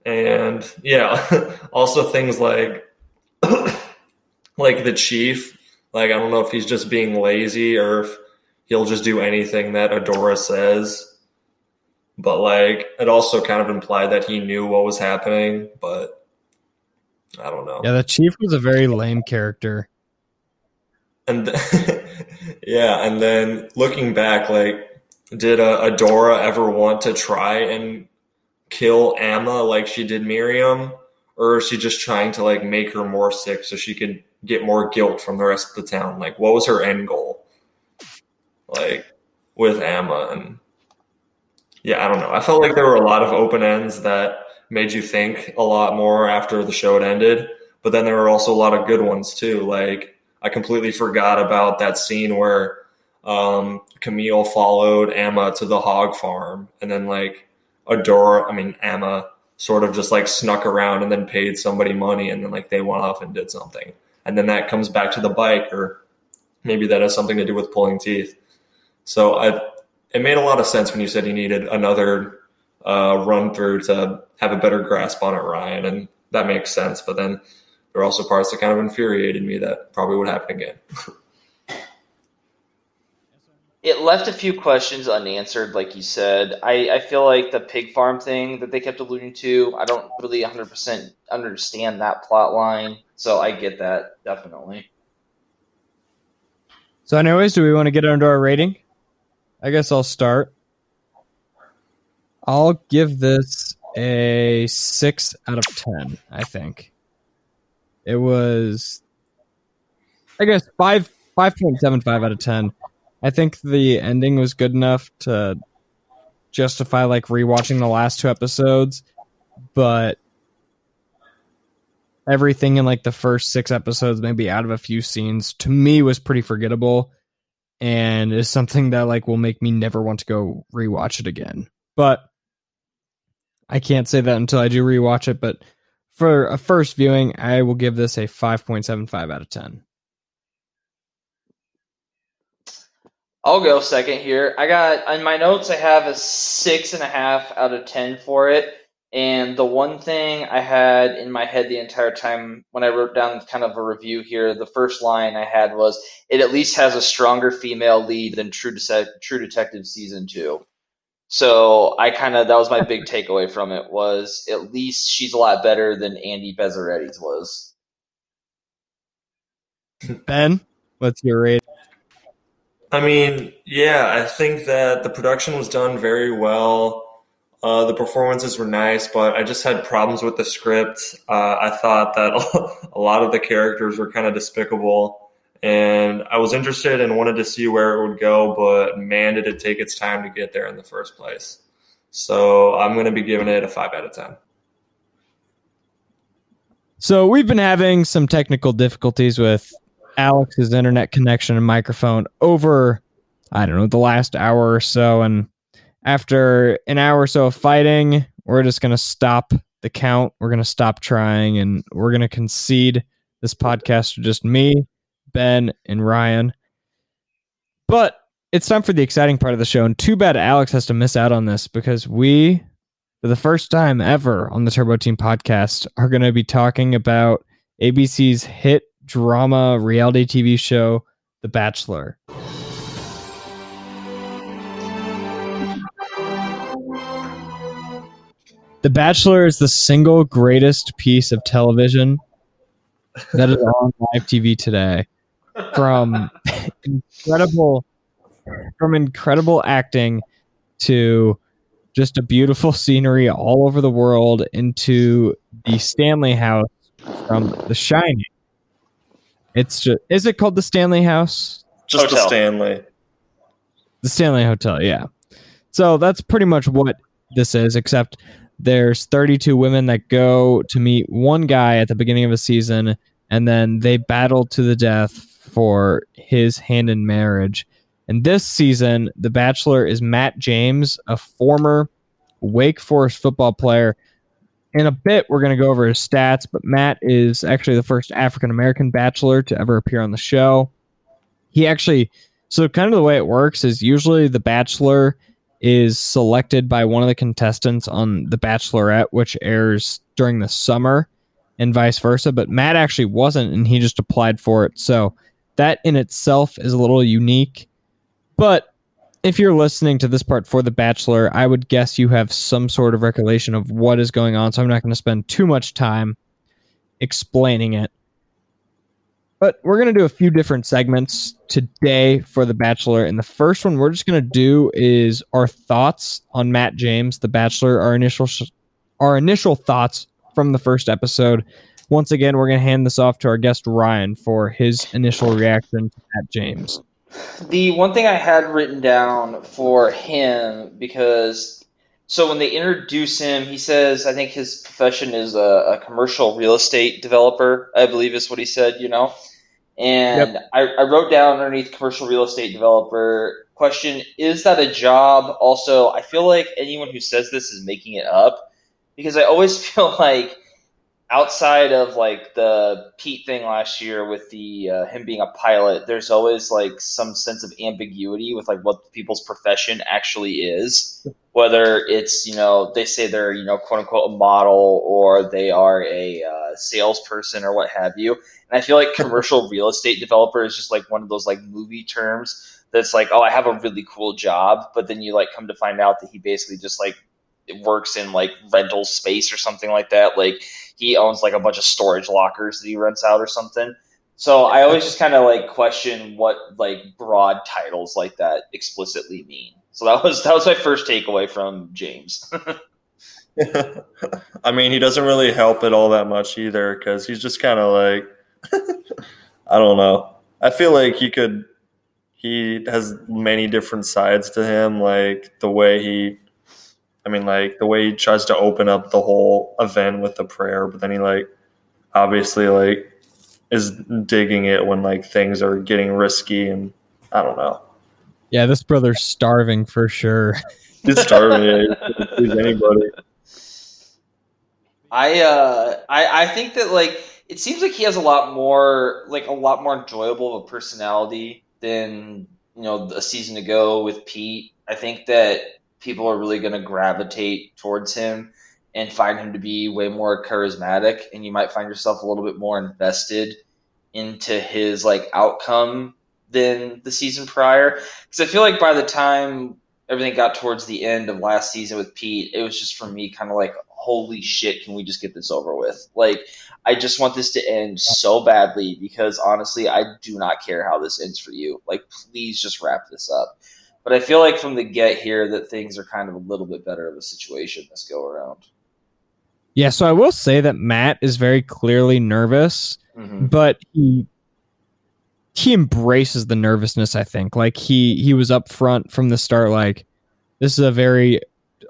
And yeah, also things like like the chief. Like I don't know if he's just being lazy or if he'll just do anything that Adora says. But like it also kind of implied that he knew what was happening, but I don't know. Yeah, the chief was a very lame character. And yeah, and then looking back, like, did uh, Adora ever want to try and kill Amma like she did Marian, or is she just trying to like make her more sick so she could get more guilt from the rest of the town? Like, what was her end goal? Like with Amma and yeah, I don't know. I felt like there were a lot of open ends that made you think a lot more after the show had ended, but then there were also a lot of good ones too. Like I completely forgot about that scene where um, Camille followed Amma to the hog farm, and then like Adora, I mean Amma, sort of just like snuck around and then paid somebody money, and then like they went off and did something, and then that comes back to the bike, or maybe that has something to do with pulling teeth. So I, it made a lot of sense when you said you needed another uh, run through to have a better grasp on it, Ryan, and that makes sense. But then there are also parts that kind of infuriated me that probably would happen again. it left a few questions unanswered, like you said. I, I feel like the pig farm thing that they kept alluding to, I don't really 100% understand that plot line. So I get that, definitely. So, anyways, do we want to get into our rating? I guess I'll start. I'll give this a 6 out of 10, I think. It was I guess 5 5.75 out of 10. I think the ending was good enough to justify like rewatching the last two episodes, but everything in like the first 6 episodes maybe out of a few scenes to me was pretty forgettable and is something that like will make me never want to go rewatch it again. But I can't say that until I do rewatch it, but for a first viewing, I will give this a 5.75 out of 10. I'll go second here. I got in my notes. I have a six and a half out of ten for it. And the one thing I had in my head the entire time when I wrote down kind of a review here, the first line I had was, "It at least has a stronger female lead than True, De- True Detective season two. So I kind of that was my big takeaway from it was at least she's a lot better than Ani Bezzerides's was. Ben, what's your rate? I mean, yeah, I think that the production was done very well. Uh, the performances were nice, but I just had problems with the script. Uh, I thought that a lot of the characters were kind of despicable, and I was interested and wanted to see where it would go, but man, did it take its time to get there in the first place. So I'm going to be giving it a 5 out of 10. So we've been having some technical difficulties with Alex's internet connection and microphone over, I don't know, the last hour or so. And after an hour or so of fighting, we're just going to stop the count. We're going to stop trying and we're going to concede this podcast to just me, Ben, and Ryan. But it's time for the exciting part of the show. And too bad Alex has to miss out on this because we, for the first time ever on the Turbo Team podcast, are going to be talking about ABC's hit drama reality TV show, The Bachelor. The Bachelor is the single greatest piece of television that is on live TV today. From incredible from incredible acting to just a beautiful scenery all over the world into the Stanley House from The Shining. It's just is it called the Stanley House? Just the Stanley. The Stanley Hotel, yeah. So that's pretty much what this is, except there's 32 women that go to meet one guy at the beginning of a season, and then they battle to the death for his hand in marriage. And this season, the Bachelor is Matt James, a former Wake Forest football player. In a bit, we're going to go over his stats, but Matt is actually the first African American Bachelor to ever appear on the show. He actually, so kind of the way it works is usually the Bachelor is selected by one of the contestants on The Bachelorette, which airs during the summer, and vice versa. But Matt actually wasn't, and he just applied for it. So that in itself is a little unique. But if you're listening to this part for The Bachelor, I would guess you have some sort of recollection of what is going on. So I'm not going to spend too much time explaining it. But we're going to do a few different segments today for The Bachelor. And the first one we're just going to do is our thoughts on Matt James, The Bachelor, our initial sh- our initial thoughts from the first episode. Once again, we're going to hand this off to our guest Ryan for his initial reaction to Matt James. The one thing I had written down for him because so when they introduce him, he says I think his profession is a, a commercial real estate developer. I believe is what he said. You know, and Yep. I, I wrote down underneath commercial real estate developer question: Is that a job? Also, I feel like anyone who says this is making it up because I always feel like outside of like the Pete thing last year with the uh, him being a pilot, there's always like some sense of ambiguity with like what people's profession actually is. Whether it's you know they say they're you know quote unquote a model or they are a uh, salesperson or what have you. And I feel like commercial real estate developer is just like one of those like movie terms that's like oh I have a really cool job, but then you like come to find out that he basically just like works in like rental space or something like that. Like he owns like a bunch of storage lockers that he rents out or something. So I always just kind of like question what like broad titles like that explicitly mean. So that was that was my first takeaway from James. I mean, he doesn't really help it all that much either because he's just kind of like, I don't know. I feel like he could, he has many different sides to him. Like the way he, I mean, like the way he tries to open up the whole event with the prayer, but then he, like, obviously, like, is digging it when, like, things are getting risky and I don't know. Yeah, this brother's starving for sure. He's starving. yeah, he could please anybody. I uh I I think that like it seems like he has a lot more like a lot more enjoyable of a personality than you know a season ago with Pete. I think that people are really going to gravitate towards him and find him to be way more charismatic and you might find yourself a little bit more invested into his like outcome than the season prior because I feel like by the time everything got towards the end of last season with Pete, it was just for me kind of like, holy shit, can we just get this over with? Like, I just want this to end so badly because honestly, I do not care how this ends for you. Like, please just wrap this up. But I feel like from the get here that things are kind of a little bit better of a situation this go around. Yeah, so I will say that Matt is very clearly nervous, Mm-hmm. but he he embraces the nervousness, I think. Like he he was up front from the start like this is a very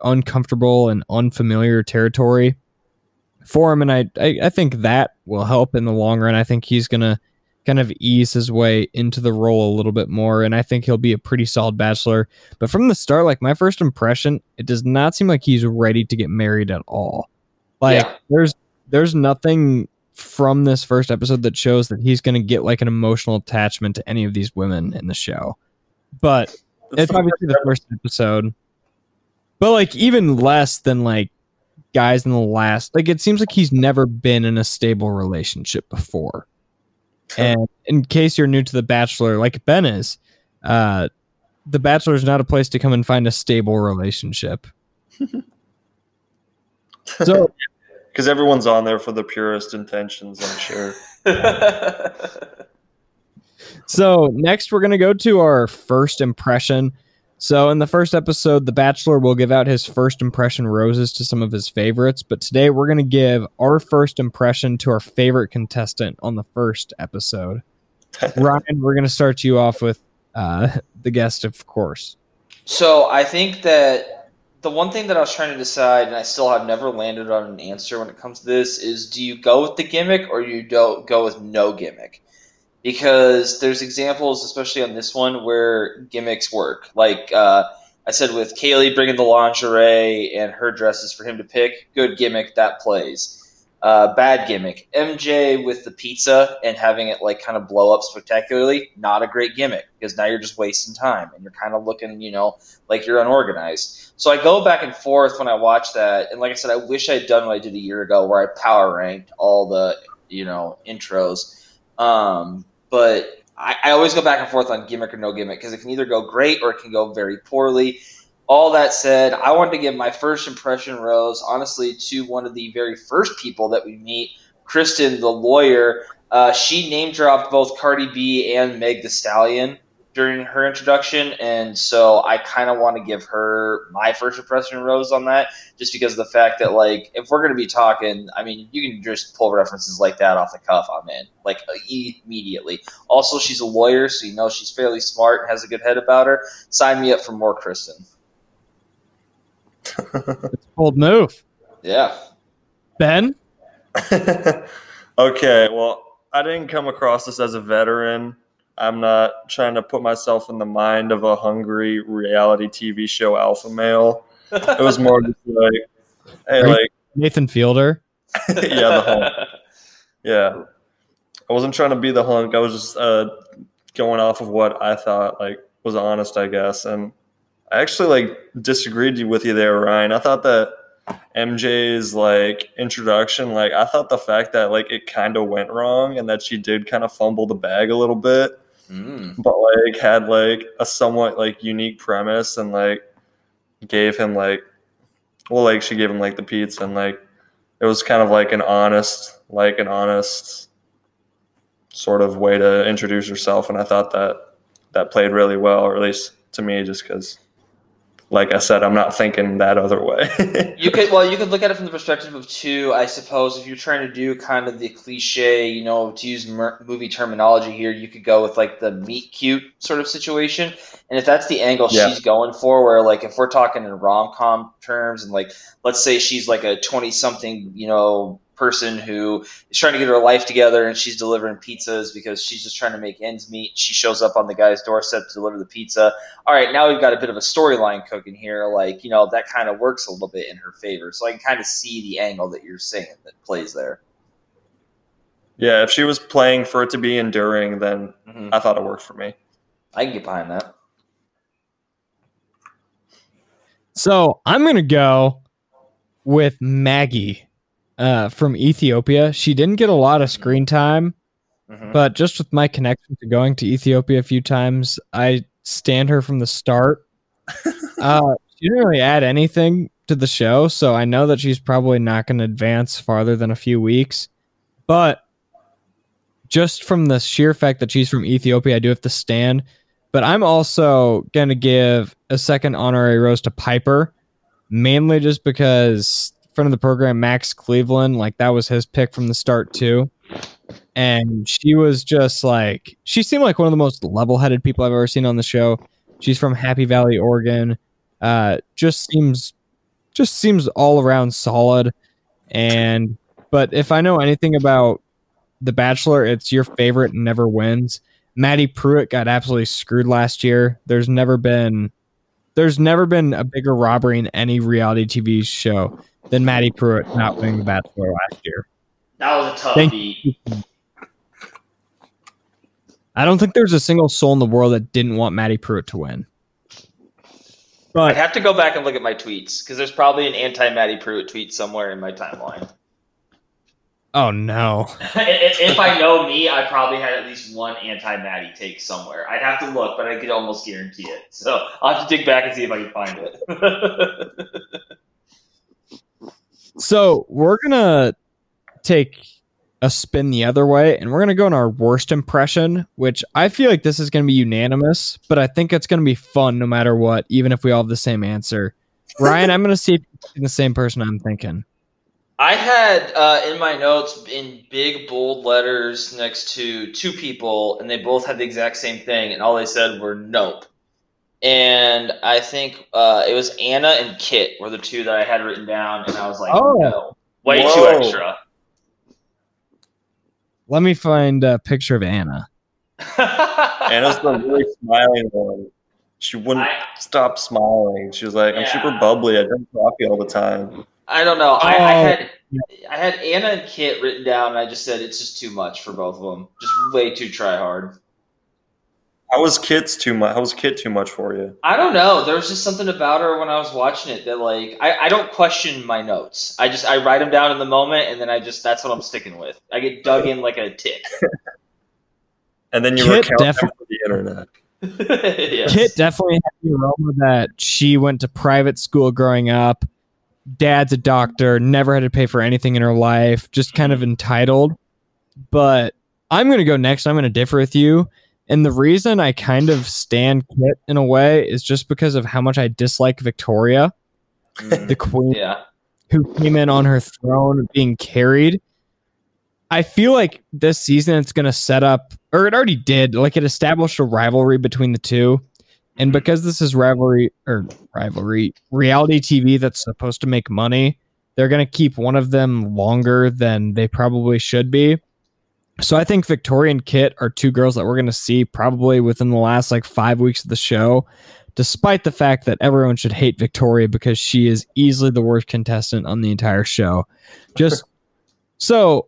uncomfortable and unfamiliar territory for him and I, I I think that will help in the long run. I think he's going to kind of ease his way into the role a little bit more and I think he'll be a pretty solid bachelor. But from the start like my first impression, it does not seem like he's ready to get married at all. Like Yeah. there's there's nothing from this first episode that shows that he's going to get like an emotional attachment to any of these women in the show. But it's obviously the first episode. But like even less than like guys in the last like it seems like he's never been in a stable relationship before. And in case you're new to The Bachelor, like Ben is, uh The Bachelor is not a place to come and find a stable relationship. So because everyone's on there for the purest intentions, I'm sure. So next, we're gonna go to our first impression. So in the first episode, The Bachelor will give out his first impression roses to some of his favorites, but today we're gonna give our first impression to our favorite contestant on the first episode. Ryan, we're gonna start you off with uh, the guest, of course. So I think that the one thing that I was trying to decide, and I still have never landed on an answer when it comes to this, is do you go with the gimmick or you don't go with no gimmick? Because there's examples, especially on this one, where gimmicks work. Like uh, I said with Kaylee bringing the lingerie and her dresses for him to pick, good gimmick that plays. Uh, bad gimmick. MJ with the pizza and having it like kind of blow up spectacularly, not a great gimmick because now you're just wasting time and you're kind of looking, you know, like you're unorganized. So I go back and forth when I watch that, and like I said, I wish I'd done what I did a year ago where I power ranked all the, you know, intros. Um, but I, I always go back and forth on gimmick or no gimmick because it can either go great or it can go very poorly all that said, I wanted to give my first impression rose, honestly, to one of the very first people that we meet, Kristen, the lawyer. Uh, she name dropped both Cardi B and Meg The Stallion during her introduction, and so I kind of want to give her my first impression rose on that, just because of the fact that, like, if we're going to be talking, I mean, you can just pull references like that off the cuff. I'm in, like, uh, immediately. Also, she's a lawyer, so you know she's fairly smart and has a good head about her. Sign me up for more Kristen. it's Bold move. Yeah. Ben? okay, well, I didn't come across this as a veteran. I'm not trying to put myself in the mind of a hungry reality TV show alpha male. It was more just like, hey, like, Nathan Fielder. yeah, the hunk. Yeah. I wasn't trying to be the hunk. I was just uh, going off of what I thought like was honest, I guess. And I actually like disagreed with you there, Ryan. I thought that MJ's like introduction, like I thought the fact that like it kind of went wrong and that she did kind of fumble the bag a little bit, Mm. but like had like a somewhat like unique premise and like gave him like well like she gave him like the pizza and like it was kind of like an honest like an honest sort of way to introduce herself and I thought that that played really well or at least to me just cuz like I said I'm not thinking that other way. You could well, you could look at it from the perspective of two, I suppose. If you're trying to do kind of the cliche, you know, to use mer- movie terminology here, you could go with like the meet cute sort of situation. And if that's the angle Yeah. she's going for, where like if we're talking in rom com terms, and like let's say she's like a twenty something, you know, person who is trying to get her life together and she's delivering pizzas because she's just trying to make ends meet. She shows up on the guy's doorstep to deliver the pizza. All right, now we've got a bit of a storyline cooking here. Like, you know, that kind of works a little bit in her favor. So I can kind of see the angle that you're saying that plays there. yeah, if she was playing for it to be enduring then hmm I thought it worked for me. I can get behind that. So I'm gonna go with Maggie uh, from Ethiopia. She didn't get a lot of screen time, Mhm. but just with my connection to going to Ethiopia a few times, I stand her from the start. uh, she didn't really add anything to the show, so I know that she's probably not going to advance farther than a few weeks. But just from the sheer fact that she's from Ethiopia, I do have to stand. But I'm also going to give a second honorary rose to Piper, mainly just because friend of the program, Max Cleveland, like that was his pick from the start too. And she was just like, she seemed like one of the most level headed people I've ever seen on the show. She's from Happy Valley, Oregon. Uh, just seems, just seems all around solid. And, but if I know anything about The Bachelor, it's your favorite never wins. Maddie Prewett got absolutely screwed last year. There's never been there's never been a bigger robbery in any reality TV show than Maddie Prewett not winning The Bachelor last year. That was a tough Thank beat. I don't think there's a single soul in the world that didn't want Maddie Prewett to win. But I'd have to go back and look at my tweets because there's probably an anti Maddie Prewett tweet somewhere in my timeline. oh no. if if I know me, I probably had at least one anti Maddie take somewhere. I'd have to look, but I could almost guarantee it. So I'll have to dig back and see if I can find it. So we're gonna take a spin the other way, and we're gonna go on our worst impression, which I feel like this is gonna be unanimous, but I think it's gonna be fun no matter what, even if we all have the same answer. Ryan, I'm gonna see if you're the same person I'm thinking. I had uh, in my notes in big bold letters next to two people, and they both had the exact same thing, and all they said were "nope." And I think uh, it was Anna and Kit were the two that I had written down, and I was like, Oh. "No, way too extra." Let me find a picture of Anna. Anna's the really smiling one. She wouldn't I- stop smiling. She was like, I'm super bubbly. I drink coffee all the time. I don't know. I, I Oh. had I had Anna and Kit written down, and I just said it's just too much for both of them. Just way too try hard. How was Kit's too much? How was Kit too much for you? I don't know. There was just something about her when I was watching it that like I, I don't question my notes. I just I write them down in the moment, and then I just that's what I'm sticking with. I get dug in like a tick. And then you Kit recount them defi- for the internet. Yes. Kit definitely had the aroma that she went to private school growing up. Dad's a doctor, never had to pay for anything in her life, just kind of entitled. But I'm going to go next. I'm going to differ with you. And the reason I kind of stand Kit in a way is just because of how much I dislike Victoria, Mm. the queen Yeah. who came in on her throne being carried. I feel like this season it's going to set up, or it already did, like it established a rivalry between the two. And because this is rivalry or rivalry reality TV that's supposed to make money, they're going to keep one of them longer than they probably should be. So I think Victoria and Kit are two girls that we're going to see probably within the last like five weeks of the show, despite the fact that everyone should hate Victoria because she is easily the worst contestant on the entire show. Just so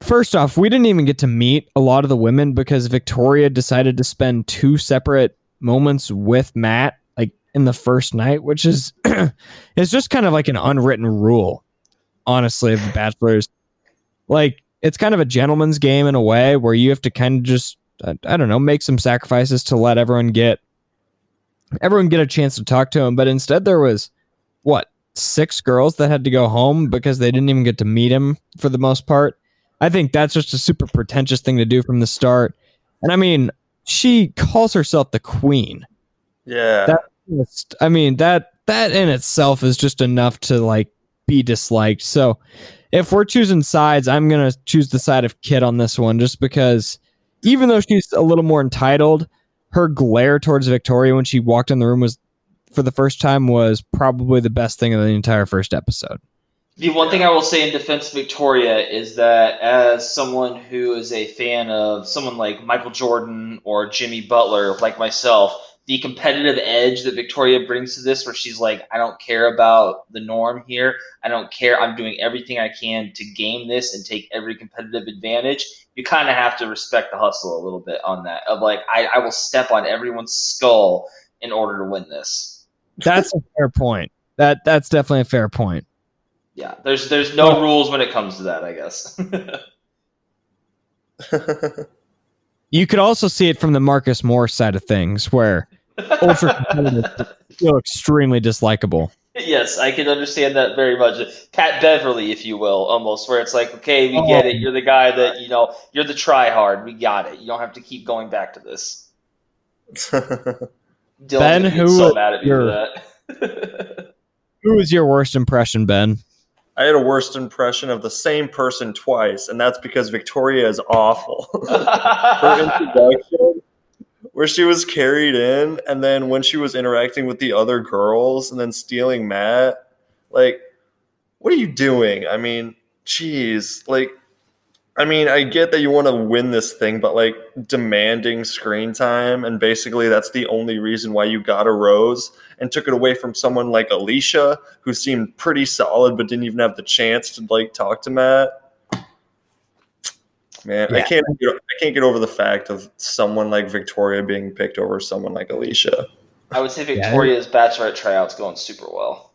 first off, we didn't even get to meet a lot of the women because Victoria decided to spend two separate moments with Matt like in the first night, which is it's just kind of like an unwritten rule, honestly, of the bachelors. Like it's kind of a gentleman's game in a way where you have to kind of just I, I don't know, make some sacrifices to let everyone get everyone get a chance to talk to him, but instead there was what, six girls that had to go home because they didn't even get to meet him for the most part. I think that's just a super pretentious thing to do from the start. And I mean, she calls herself the queen. Yeah. That- I mean, that that in itself is just enough to like be disliked. So if we're choosing sides, I'm gonna choose the side of Kit on this one, just because even though she's a little more entitled, her glare towards Victoria when she walked in the room was for the first time was probably the best thing of the entire first episode. The one thing I will say in defense of Victoria is that as someone who is a fan of someone like Michael Jordan or Jimmy Butler, like myself, the competitive edge that Victoria brings to this, where she's like, I don't care about the norm here. I don't care. I'm doing everything I can to game this and take every competitive advantage. You kind of have to respect the hustle a little bit on that. Of like, I, I will step on everyone's skull in order to win this. That's a fair point. That that's definitely a fair point. Yeah, there's there's no rules when it comes to that, I guess. You could also see it from the Marcus Moore side of things, where ultra competitive feel extremely dislikable. Yes, I can understand that very much. Pat Beverley, if you will, almost, where it's like, okay, we get it. Oh. You're the guy that, you know, you're the try hard. We got it. You don't have to keep going back to this. Dylan Ben, would who so was mad at me your- for that. Who was your worst impression, Ben? I had a worst impression of the same person twice, and that's because Victoria is awful. Her introduction, where she was carried in, and then when she was interacting with the other girls and then stealing Matt, like, what are you doing? I mean, jeez, like, I mean, I get that you want to win this thing, but like demanding screen time, and basically that's the only reason why you got a rose and took it away from someone like Alicia, who seemed pretty solid but didn't even have the chance to like talk to Matt. Man, I can't get, I can't get over the fact of someone like Victoria being picked over someone like Alicia. I would say Victoria's Bachelorette tryout's going super well.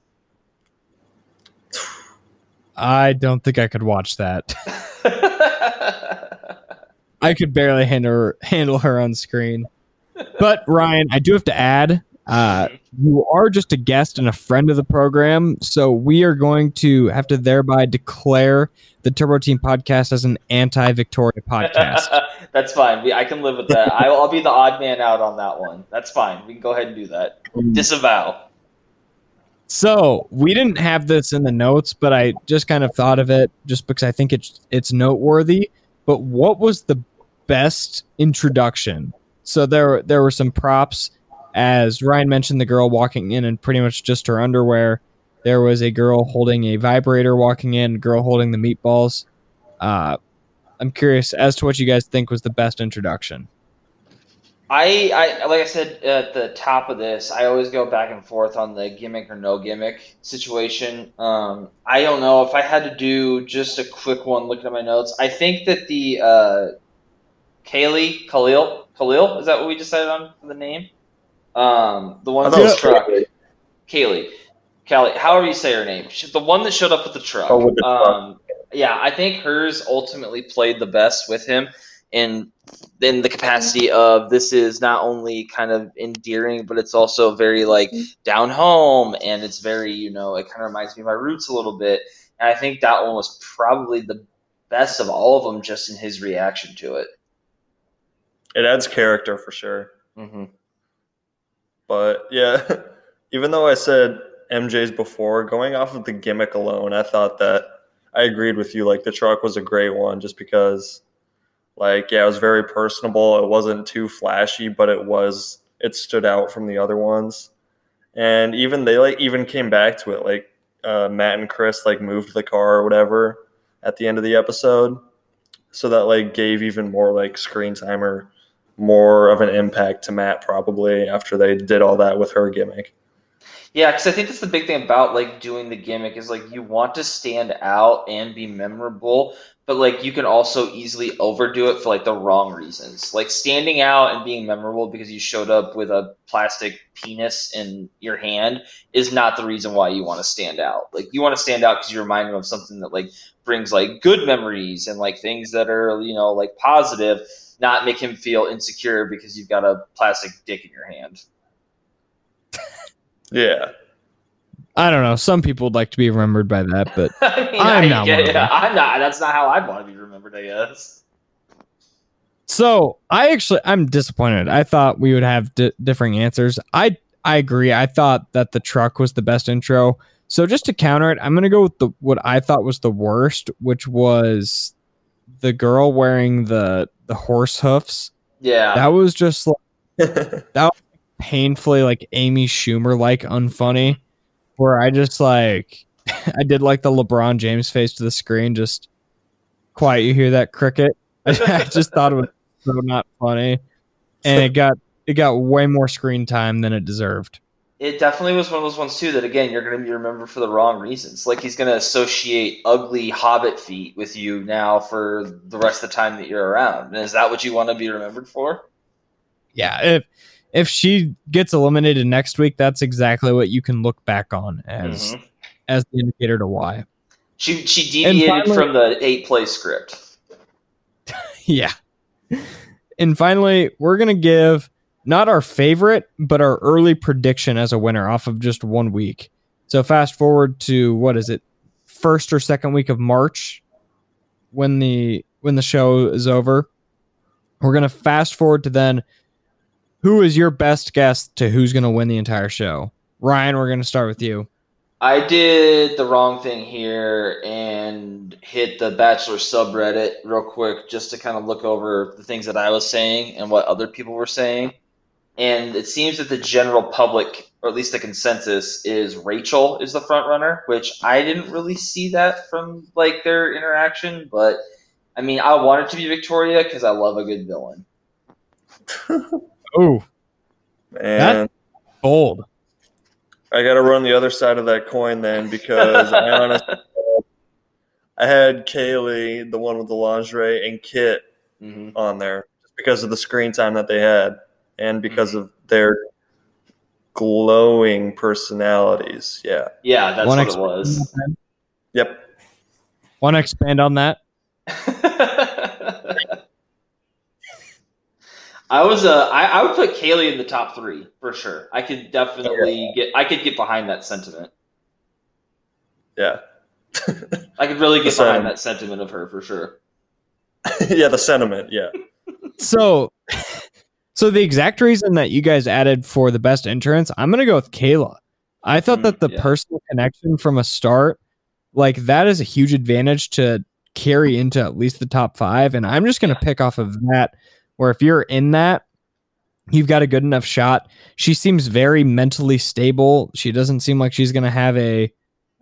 I don't think I could watch that. I could barely handle her, handle her on screen. But Ryan, I do have to add, uh, you are just a guest and a friend of the program, so we are going to have to thereby declare the Turbo Team podcast as an anti-Victoria podcast. That's fine. We, I can live with that. I, I'll be the odd man out on that one. That's fine. We can go ahead and do that. Mm. Disavow. So we didn't have this in the notes, but I just kind of thought of it just because I think it's it's noteworthy. But what was the best introduction? So there there were some props, as Ryan mentioned, the girl walking in in pretty much just her underwear. There was a girl holding a vibrator walking in, girl holding the meatballs. Uh, I'm curious as to what you guys think was the best introduction. I, I like I said at the top of this, I always go back and forth on the gimmick or no gimmick situation. Um, I don't know if I had to do just a quick one. Looking at my notes, I think that the uh, Kaylee Khalil Khalil is that what we decided on for the name? Um, the one I with the was truck, Kaylee. Kaylee, Callie, however you say her name, She- the one that showed up with the truck. Oh, with the truck. Um, yeah, I think hers ultimately played the best with him in in the capacity of this is not only kind of endearing, but it's also very like down home, and it's very you know it kind of reminds me of my roots a little bit. And I think that one was probably the best of all of them, just in his reaction to it. It adds character for sure. hmm But yeah, even though I said MJ's before, going off of the gimmick alone, I thought that I agreed with you. Like the truck was a great one just because, like, yeah, it was very personable. It wasn't too flashy, but it was, it stood out from the other ones. And even they like even came back to it. Like uh, Matt and Chris like moved the car or whatever at the end of the episode. So that like gave even more like screen time or more of an impact to Matt probably after they did all that with her gimmick. Yeah, because I think that's the big thing about like doing the gimmick is like you want to stand out and be memorable, but like you can also easily overdo it for like the wrong reasons. Like standing out and being memorable because you showed up with a plastic penis in your hand is not the reason why you want to stand out. Like you want to stand out because you remind them of something that like brings like good memories and like things that are you know like positive, not make him feel insecure because you've got a plastic dick in your hand. Yeah. I don't know. Some people would like to be remembered by that, but I mean, I'm I not Yeah, one of them. I'm not. That's not how I'd want to be remembered. I guess. So I actually I'm disappointed. I thought we would have di- differing answers. I I agree. I thought that the truck was the best intro. So just to counter it, I'm gonna go with the what I thought was the worst, which was the girl wearing the the horse hoofs. Yeah. That was just like that painfully like Amy Schumer like unfunny. Where I just like I did like the LeBron James face to the screen, just quiet. You hear that cricket? I just thought it was so not funny, and it got it got way more screen time than it deserved. It definitely was one of those ones too that again you're going to be remembered for the wrong reasons. Like he's going to associate ugly hobbit feet with you now for the rest of the time that you're around. And is that what you want to be remembered for? Yeah, if if she gets eliminated next week, that's exactly what you can look back on as Mhm. as the indicator to why. She she deviated finally- from the eight play script. Yeah. And finally, we're going to give not our favorite, but our early prediction as a winner off of just one week. So fast forward to what is it? First or second week of March when the when the show is over. We're to fast forward to then who is your best guess to who's to win the entire show? Ryan, we're to start with you. I did the wrong thing here and hit the Bachelor subreddit real quick just to kind of look over the things that I was saying and what other people were saying. And it seems that the general public, or at least the consensus, is Rachel is the front runner, which I didn't really see that from like their interaction. But I mean, I wanted to be Victoria because I love a good villain. Oh, And bold. I got to run the other side of that coin then because I honestly I had Kaylee, the one with the lingerie, and Kit hmm on there just because of the screen time that they had and because of their glowing personalities. Yeah. Yeah, that's Wanna what it was. Yep. Want to expand on that? I was uh, I, I would put Kaylee in the top three for sure. I could definitely get I could get behind that sentiment. Yeah. I could really The get behind sentiment. that sentiment of her for sure. yeah, the sentiment. Yeah. So, so the exact reason that you guys added for the best entrance, I'm gonna go with Kayla. I thought Mm, that the yeah. personal connection from a start, like that, is a huge advantage to carry into at least the top five. And I'm just gonna pick off of that. Where if you're in that, you've got a good enough shot. She seems very mentally stable. She doesn't seem like she's gonna have a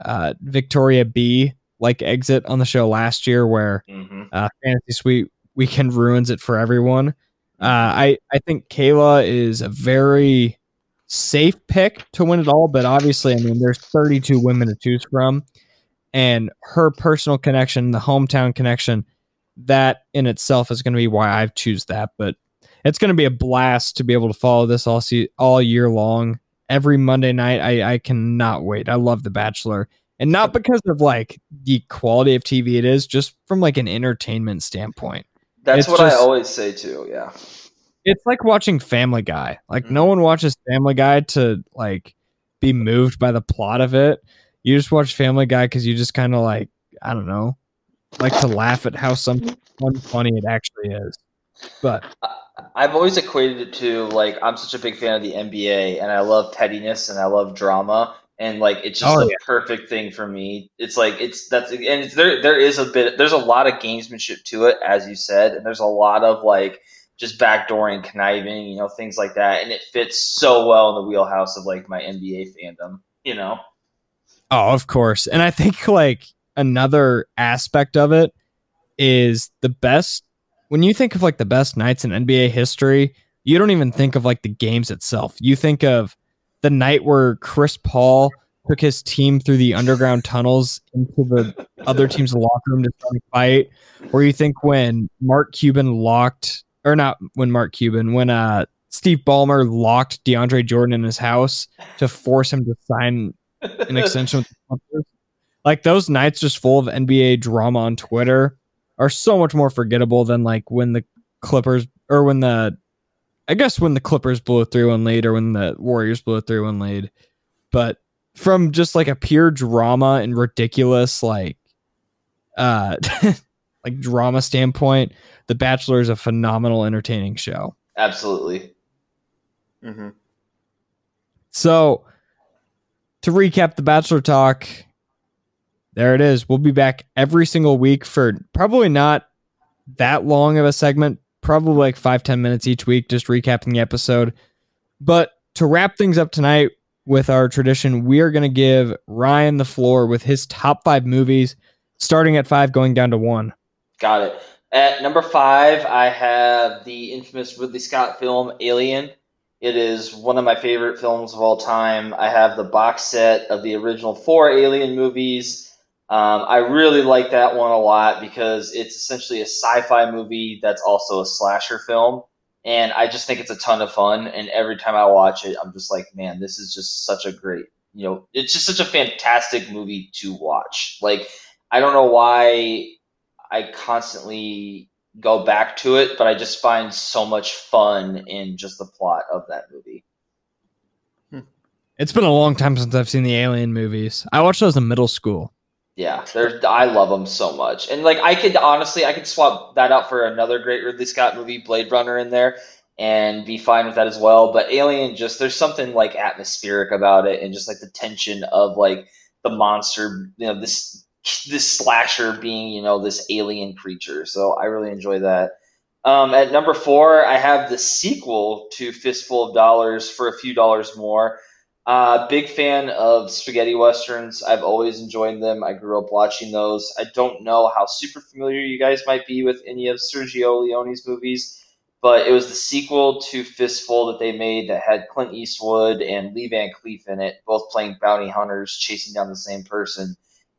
uh, Victoria B like exit on the show last year, where hmm uh, Fantasy Suite Weekend ruins it for everyone. Uh, I I think Kayla is a very safe pick to win it all, but obviously, I mean, there's 32 women to choose from, and her personal connection, the hometown connection, that in itself is going to be why I choose that. But it's going to be a blast to be able to follow this all see all year long. Every Monday night, I I cannot wait. I love The Bachelor, and not because of like the quality of TV it is, just from like an entertainment standpoint. That's It's what I always say too. Yeah. It's like watching Family Guy. Like no Mhm. one watches Family Guy to like be moved by the plot of it. You just watch Family Guy because you just kind of like I don't know, like to laugh at how some funny it actually is. But I've always equated it to like I'm such a big fan of the NBA and I love pettiness and I love drama and like it's just Oh, the yeah. perfect thing for me. It's like it's that's and it's, there there is a bit there's a lot of gamesmanship to it as you said and there's a lot of like just backdooring, conniving, you know, things like that and it fits so well in the wheelhouse of like my NBA fandom, you know. Oh, of course. And I think like another aspect of it is the best when you think of like the best nights in NBA history, you don't even think of like the games itself. You think of the night where Chris Paul took his team through the underground tunnels into the other team's locker room to start a fight, or you think when Mark Cuban locked or not when Mark Cuban, when uh Steve Ballmer locked DeAndre Jordan in his house to force him to sign an extension. Like those nights just full of NBA drama on Twitter are so much more forgettable than like when the Clippers or when the I guess when the Clippers blew it through and laid or when the Warriors blew it through and laid. But from just like a pure drama and ridiculous like uh like drama standpoint, The Bachelor is a phenomenal entertaining show. Absolutely. hmm So, to recap the Bachelor talk, there it is. We'll be back every single week for probably not that long of a segment, probably like five ten minutes each week, just recapping the episode. But to wrap things up tonight with our tradition, we are going to give Ryan the floor with his top five movies, starting at five, going down to one. Got it. At number five, I have the infamous Ridley Scott film Alien. It is one of my favorite films of all time. I have the box set of the original four Alien movies. Um, I really like that one a lot because it's essentially a sci-fi movie that's also a slasher film, and I just think it's a ton of fun. And every time I watch it, I'm just like, man, this is just such a great, you know, it's just such a fantastic movie to watch. Like, I don't know why I constantly go back to it, but I just find so much fun in just the plot of that movie. It's been a long time since I've seen the Alien movies. I watched those in middle school. Yeah, there's I love them so much, and like I could honestly, I could swap that out for another great Ridley Scott movie, Blade Runner, in there, and be fine with that as well. But Alien, just there's something like atmospheric about it, and just like the tension of like the monster, you know, this this slasher being, you know, this alien creature. So I really enjoy that. Um, at number four, I have the sequel to Fistful of Dollars for a few dollars more. Uh, big fan of spaghetti westerns. I've always enjoyed them. I grew up watching those. I don't know how super familiar you guys might be with any of Sergio Leone's movies, but it was the sequel to Fistful that they made that had Clint Eastwood and Lee Van Cleef in it, both playing bounty hunters chasing down the same person.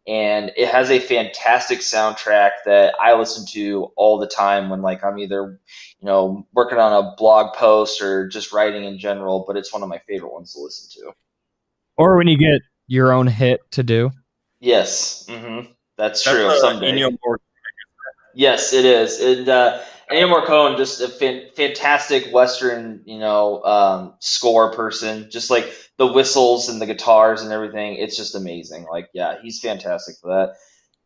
And it has a fantastic soundtrack that I listen to all the time when like I'm either, you know, working on a blog post or just writing in general, but it's one of my favorite ones to listen to. Or when you get your own hit to do. Yes, hmm that's That's, true. uh, Someday. Ennio Morricone. Yes, it is. And uh, Ennio Morricone, just a fan- fantastic Western, you know, um, score person. Just like the whistles and the guitars and everything. It's just amazing. Like, yeah, he's fantastic for that.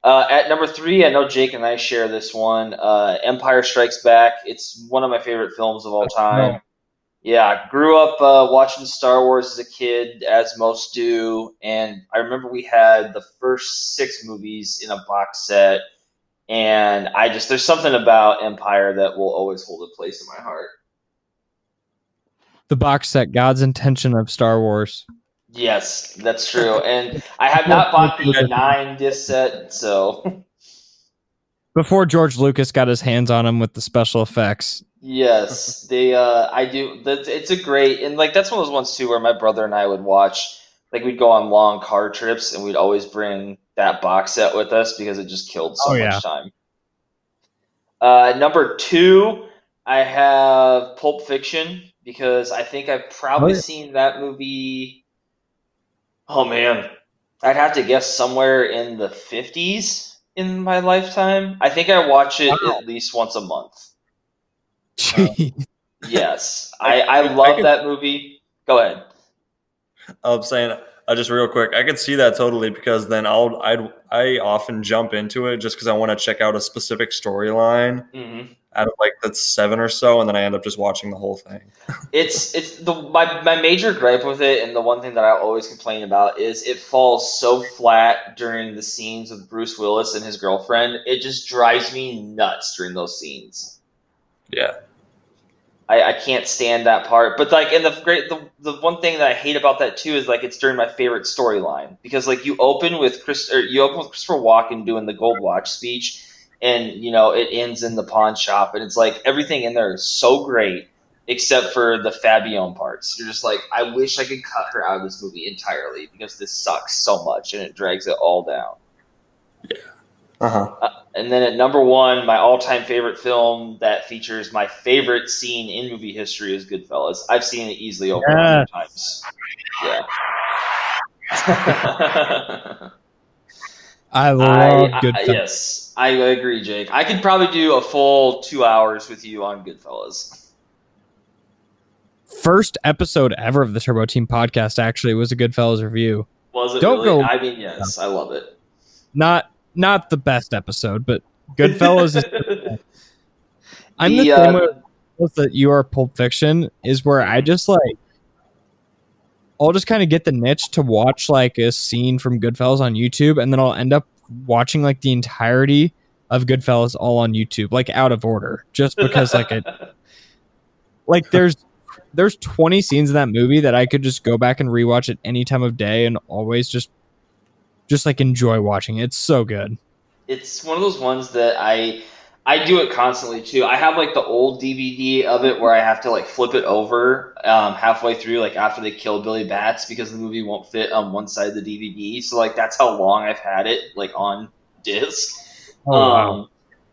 Uh, at number three, I know Jake and I share this one. Uh, Empire Strikes Back. It's one of my favorite films of all time. Yeah, I grew up uh, watching Star Wars as a kid, as most do, and I remember we had the first six movies in a box set, and I just there's something about Empire that will always hold a place in my heart. The box set, God's intention of Star Wars. Yes, that's true, and I have not bought the nine disc set, so before George Lucas got his hands on him with the special effects. Yes, they. Uh, I do. That's it's a great and like that's one of those ones too where my brother and I would watch. Like we'd go on long car trips and we'd always bring that box set with us because it just killed so Oh, yeah. much time. Uh, number two, I have Pulp Fiction because I think I've probably Oh, yeah. seen that movie. Oh man, I'd have to guess somewhere in the fifties in my lifetime. I think I watch it Wow. at least once a month. Jeez. Yes, I, I love could- that movie. Go ahead. I'm saying, uh, just real quick, I could see that totally because then I'll I'd I often jump into it just because I want to check out a specific storyline hmm out of like that's seven or so, and then I end up just watching the whole thing. It's it's the my my major gripe with it, and the one thing that I always complain about is it falls so flat during the scenes with Bruce Willis and his girlfriend. It just drives me nuts during those scenes. Yeah, I, I can't stand that part. But like, and the great the, the one thing that I hate about that too is like it's during my favorite storyline because like you open with Chris or you open with Christopher Walken doing the Gold Watch speech, and you know it ends in the pawn shop, and it's like everything in there is so great except for the Fabienne parts. You're just like, I wish I could cut her out of this movie entirely because this sucks so much and it drags it all down. yeah uh huh. And then at number one, my all-time favorite film that features my favorite scene in movie history is Goodfellas. I've seen it easily over a hundred times. Yeah. I I, love I- Goodfellas. yes, I agree, Jake. I could probably do a full two hours with you on Goodfellas. First episode ever of the Turbo Team podcast actually was a Goodfellas review. Was it Don't really? go- I mean, yes, I love it. Not not the best episode, but Goodfellas is. I'm the, The, same uh, way with that you are Pulp Fiction is where I just like. I'll just kind of get the niche to watch like a scene from Goodfellas on YouTube, and then I'll end up watching like the entirety of Goodfellas all on YouTube, like out of order, just because like it like there's there's 20 scenes in that movie that I could just go back and rewatch at any time of day and always just just like enjoy watching it. It's so good. it's one of those ones that I I do it constantly too. I have like the old DVD of it where I have to like flip it over um, halfway through, like after they kill Billy Batts, because the movie won't fit on one side of the DVD. So like that's how long I've had it like on disc. Oh, wow. Um,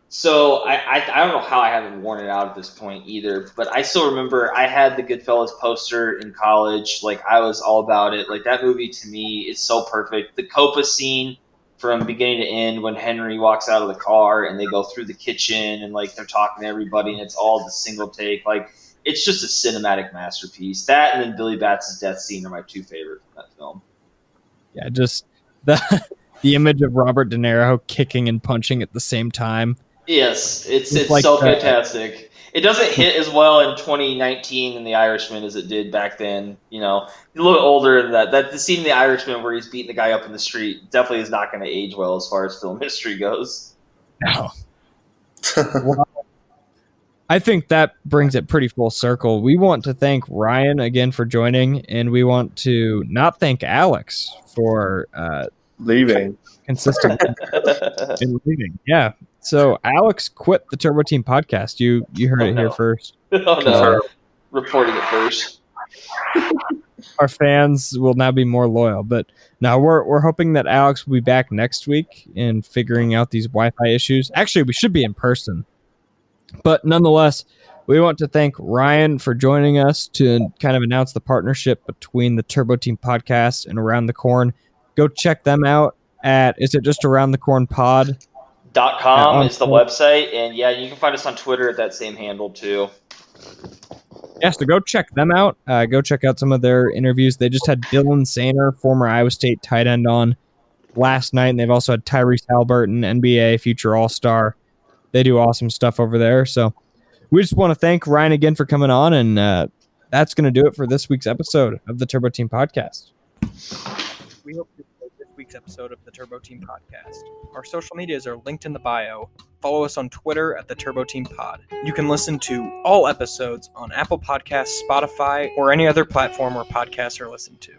so I, I I don't know how I haven't worn it out at this point either, but I still remember I had the Goodfellas poster in college. Like I was all about it. Like that movie to me is so perfect. The Copa scene from beginning to end when Henry walks out of the car and they go through the kitchen and like they're talking to everybody and it's all the single take. Like it's just a cinematic masterpiece. That and then Billy Batts' death scene are my two favorite from that film. Yeah, just the the image of Robert De Niro kicking and punching at the same time. Yes, it's It's it's like so that. fantastic. It doesn't hit as well in 2019 in The Irishman as it did back then. You know, he's a little bit older than that. That the scene in The Irishman where he's beating the guy up in the street definitely is not going to age well as far as film history goes. No. I think that brings it pretty full circle. We want to thank Ryan again for joining, and we want to not thank Alex for uh, Leaving. consistent in leaving. Yeah. So Alex quit the Turbo Team podcast. You you heard Oh, it here first. oh no, oh, reporting it first. Our fans will now be more loyal. But now we're we're hoping that Alex will be back next week in figuring out these Wi-Fi issues. Actually, we should be in person. But nonetheless, we want to thank Ryan for joining us to kind of announce the partnership between the Turbo Team podcast and Around the Corn. Go check them out at is it just Around the Corn Pod? Dot com on is the Twitter. website, and yeah, you can find us on Twitter at that same handle too. Yeah, so go check them out. Uh, go check out some of their interviews. They just had Dylan Soehner, former Iowa State tight end, on last night, and they've also had Tyrese Halliburton, NBA future All Star. They do awesome stuff over there. So we just want to thank Ryan again for coming on, and uh, that's going to do it for this week's episode of the Turbo Team Podcast. We hope episode of the Turbo Team Podcast. Our social medias are linked in the bio. Follow us on Twitter at the Turbo Team Pod. You can listen to all episodes on Apple Podcasts, Spotify, or any other platform where podcasts are listened to.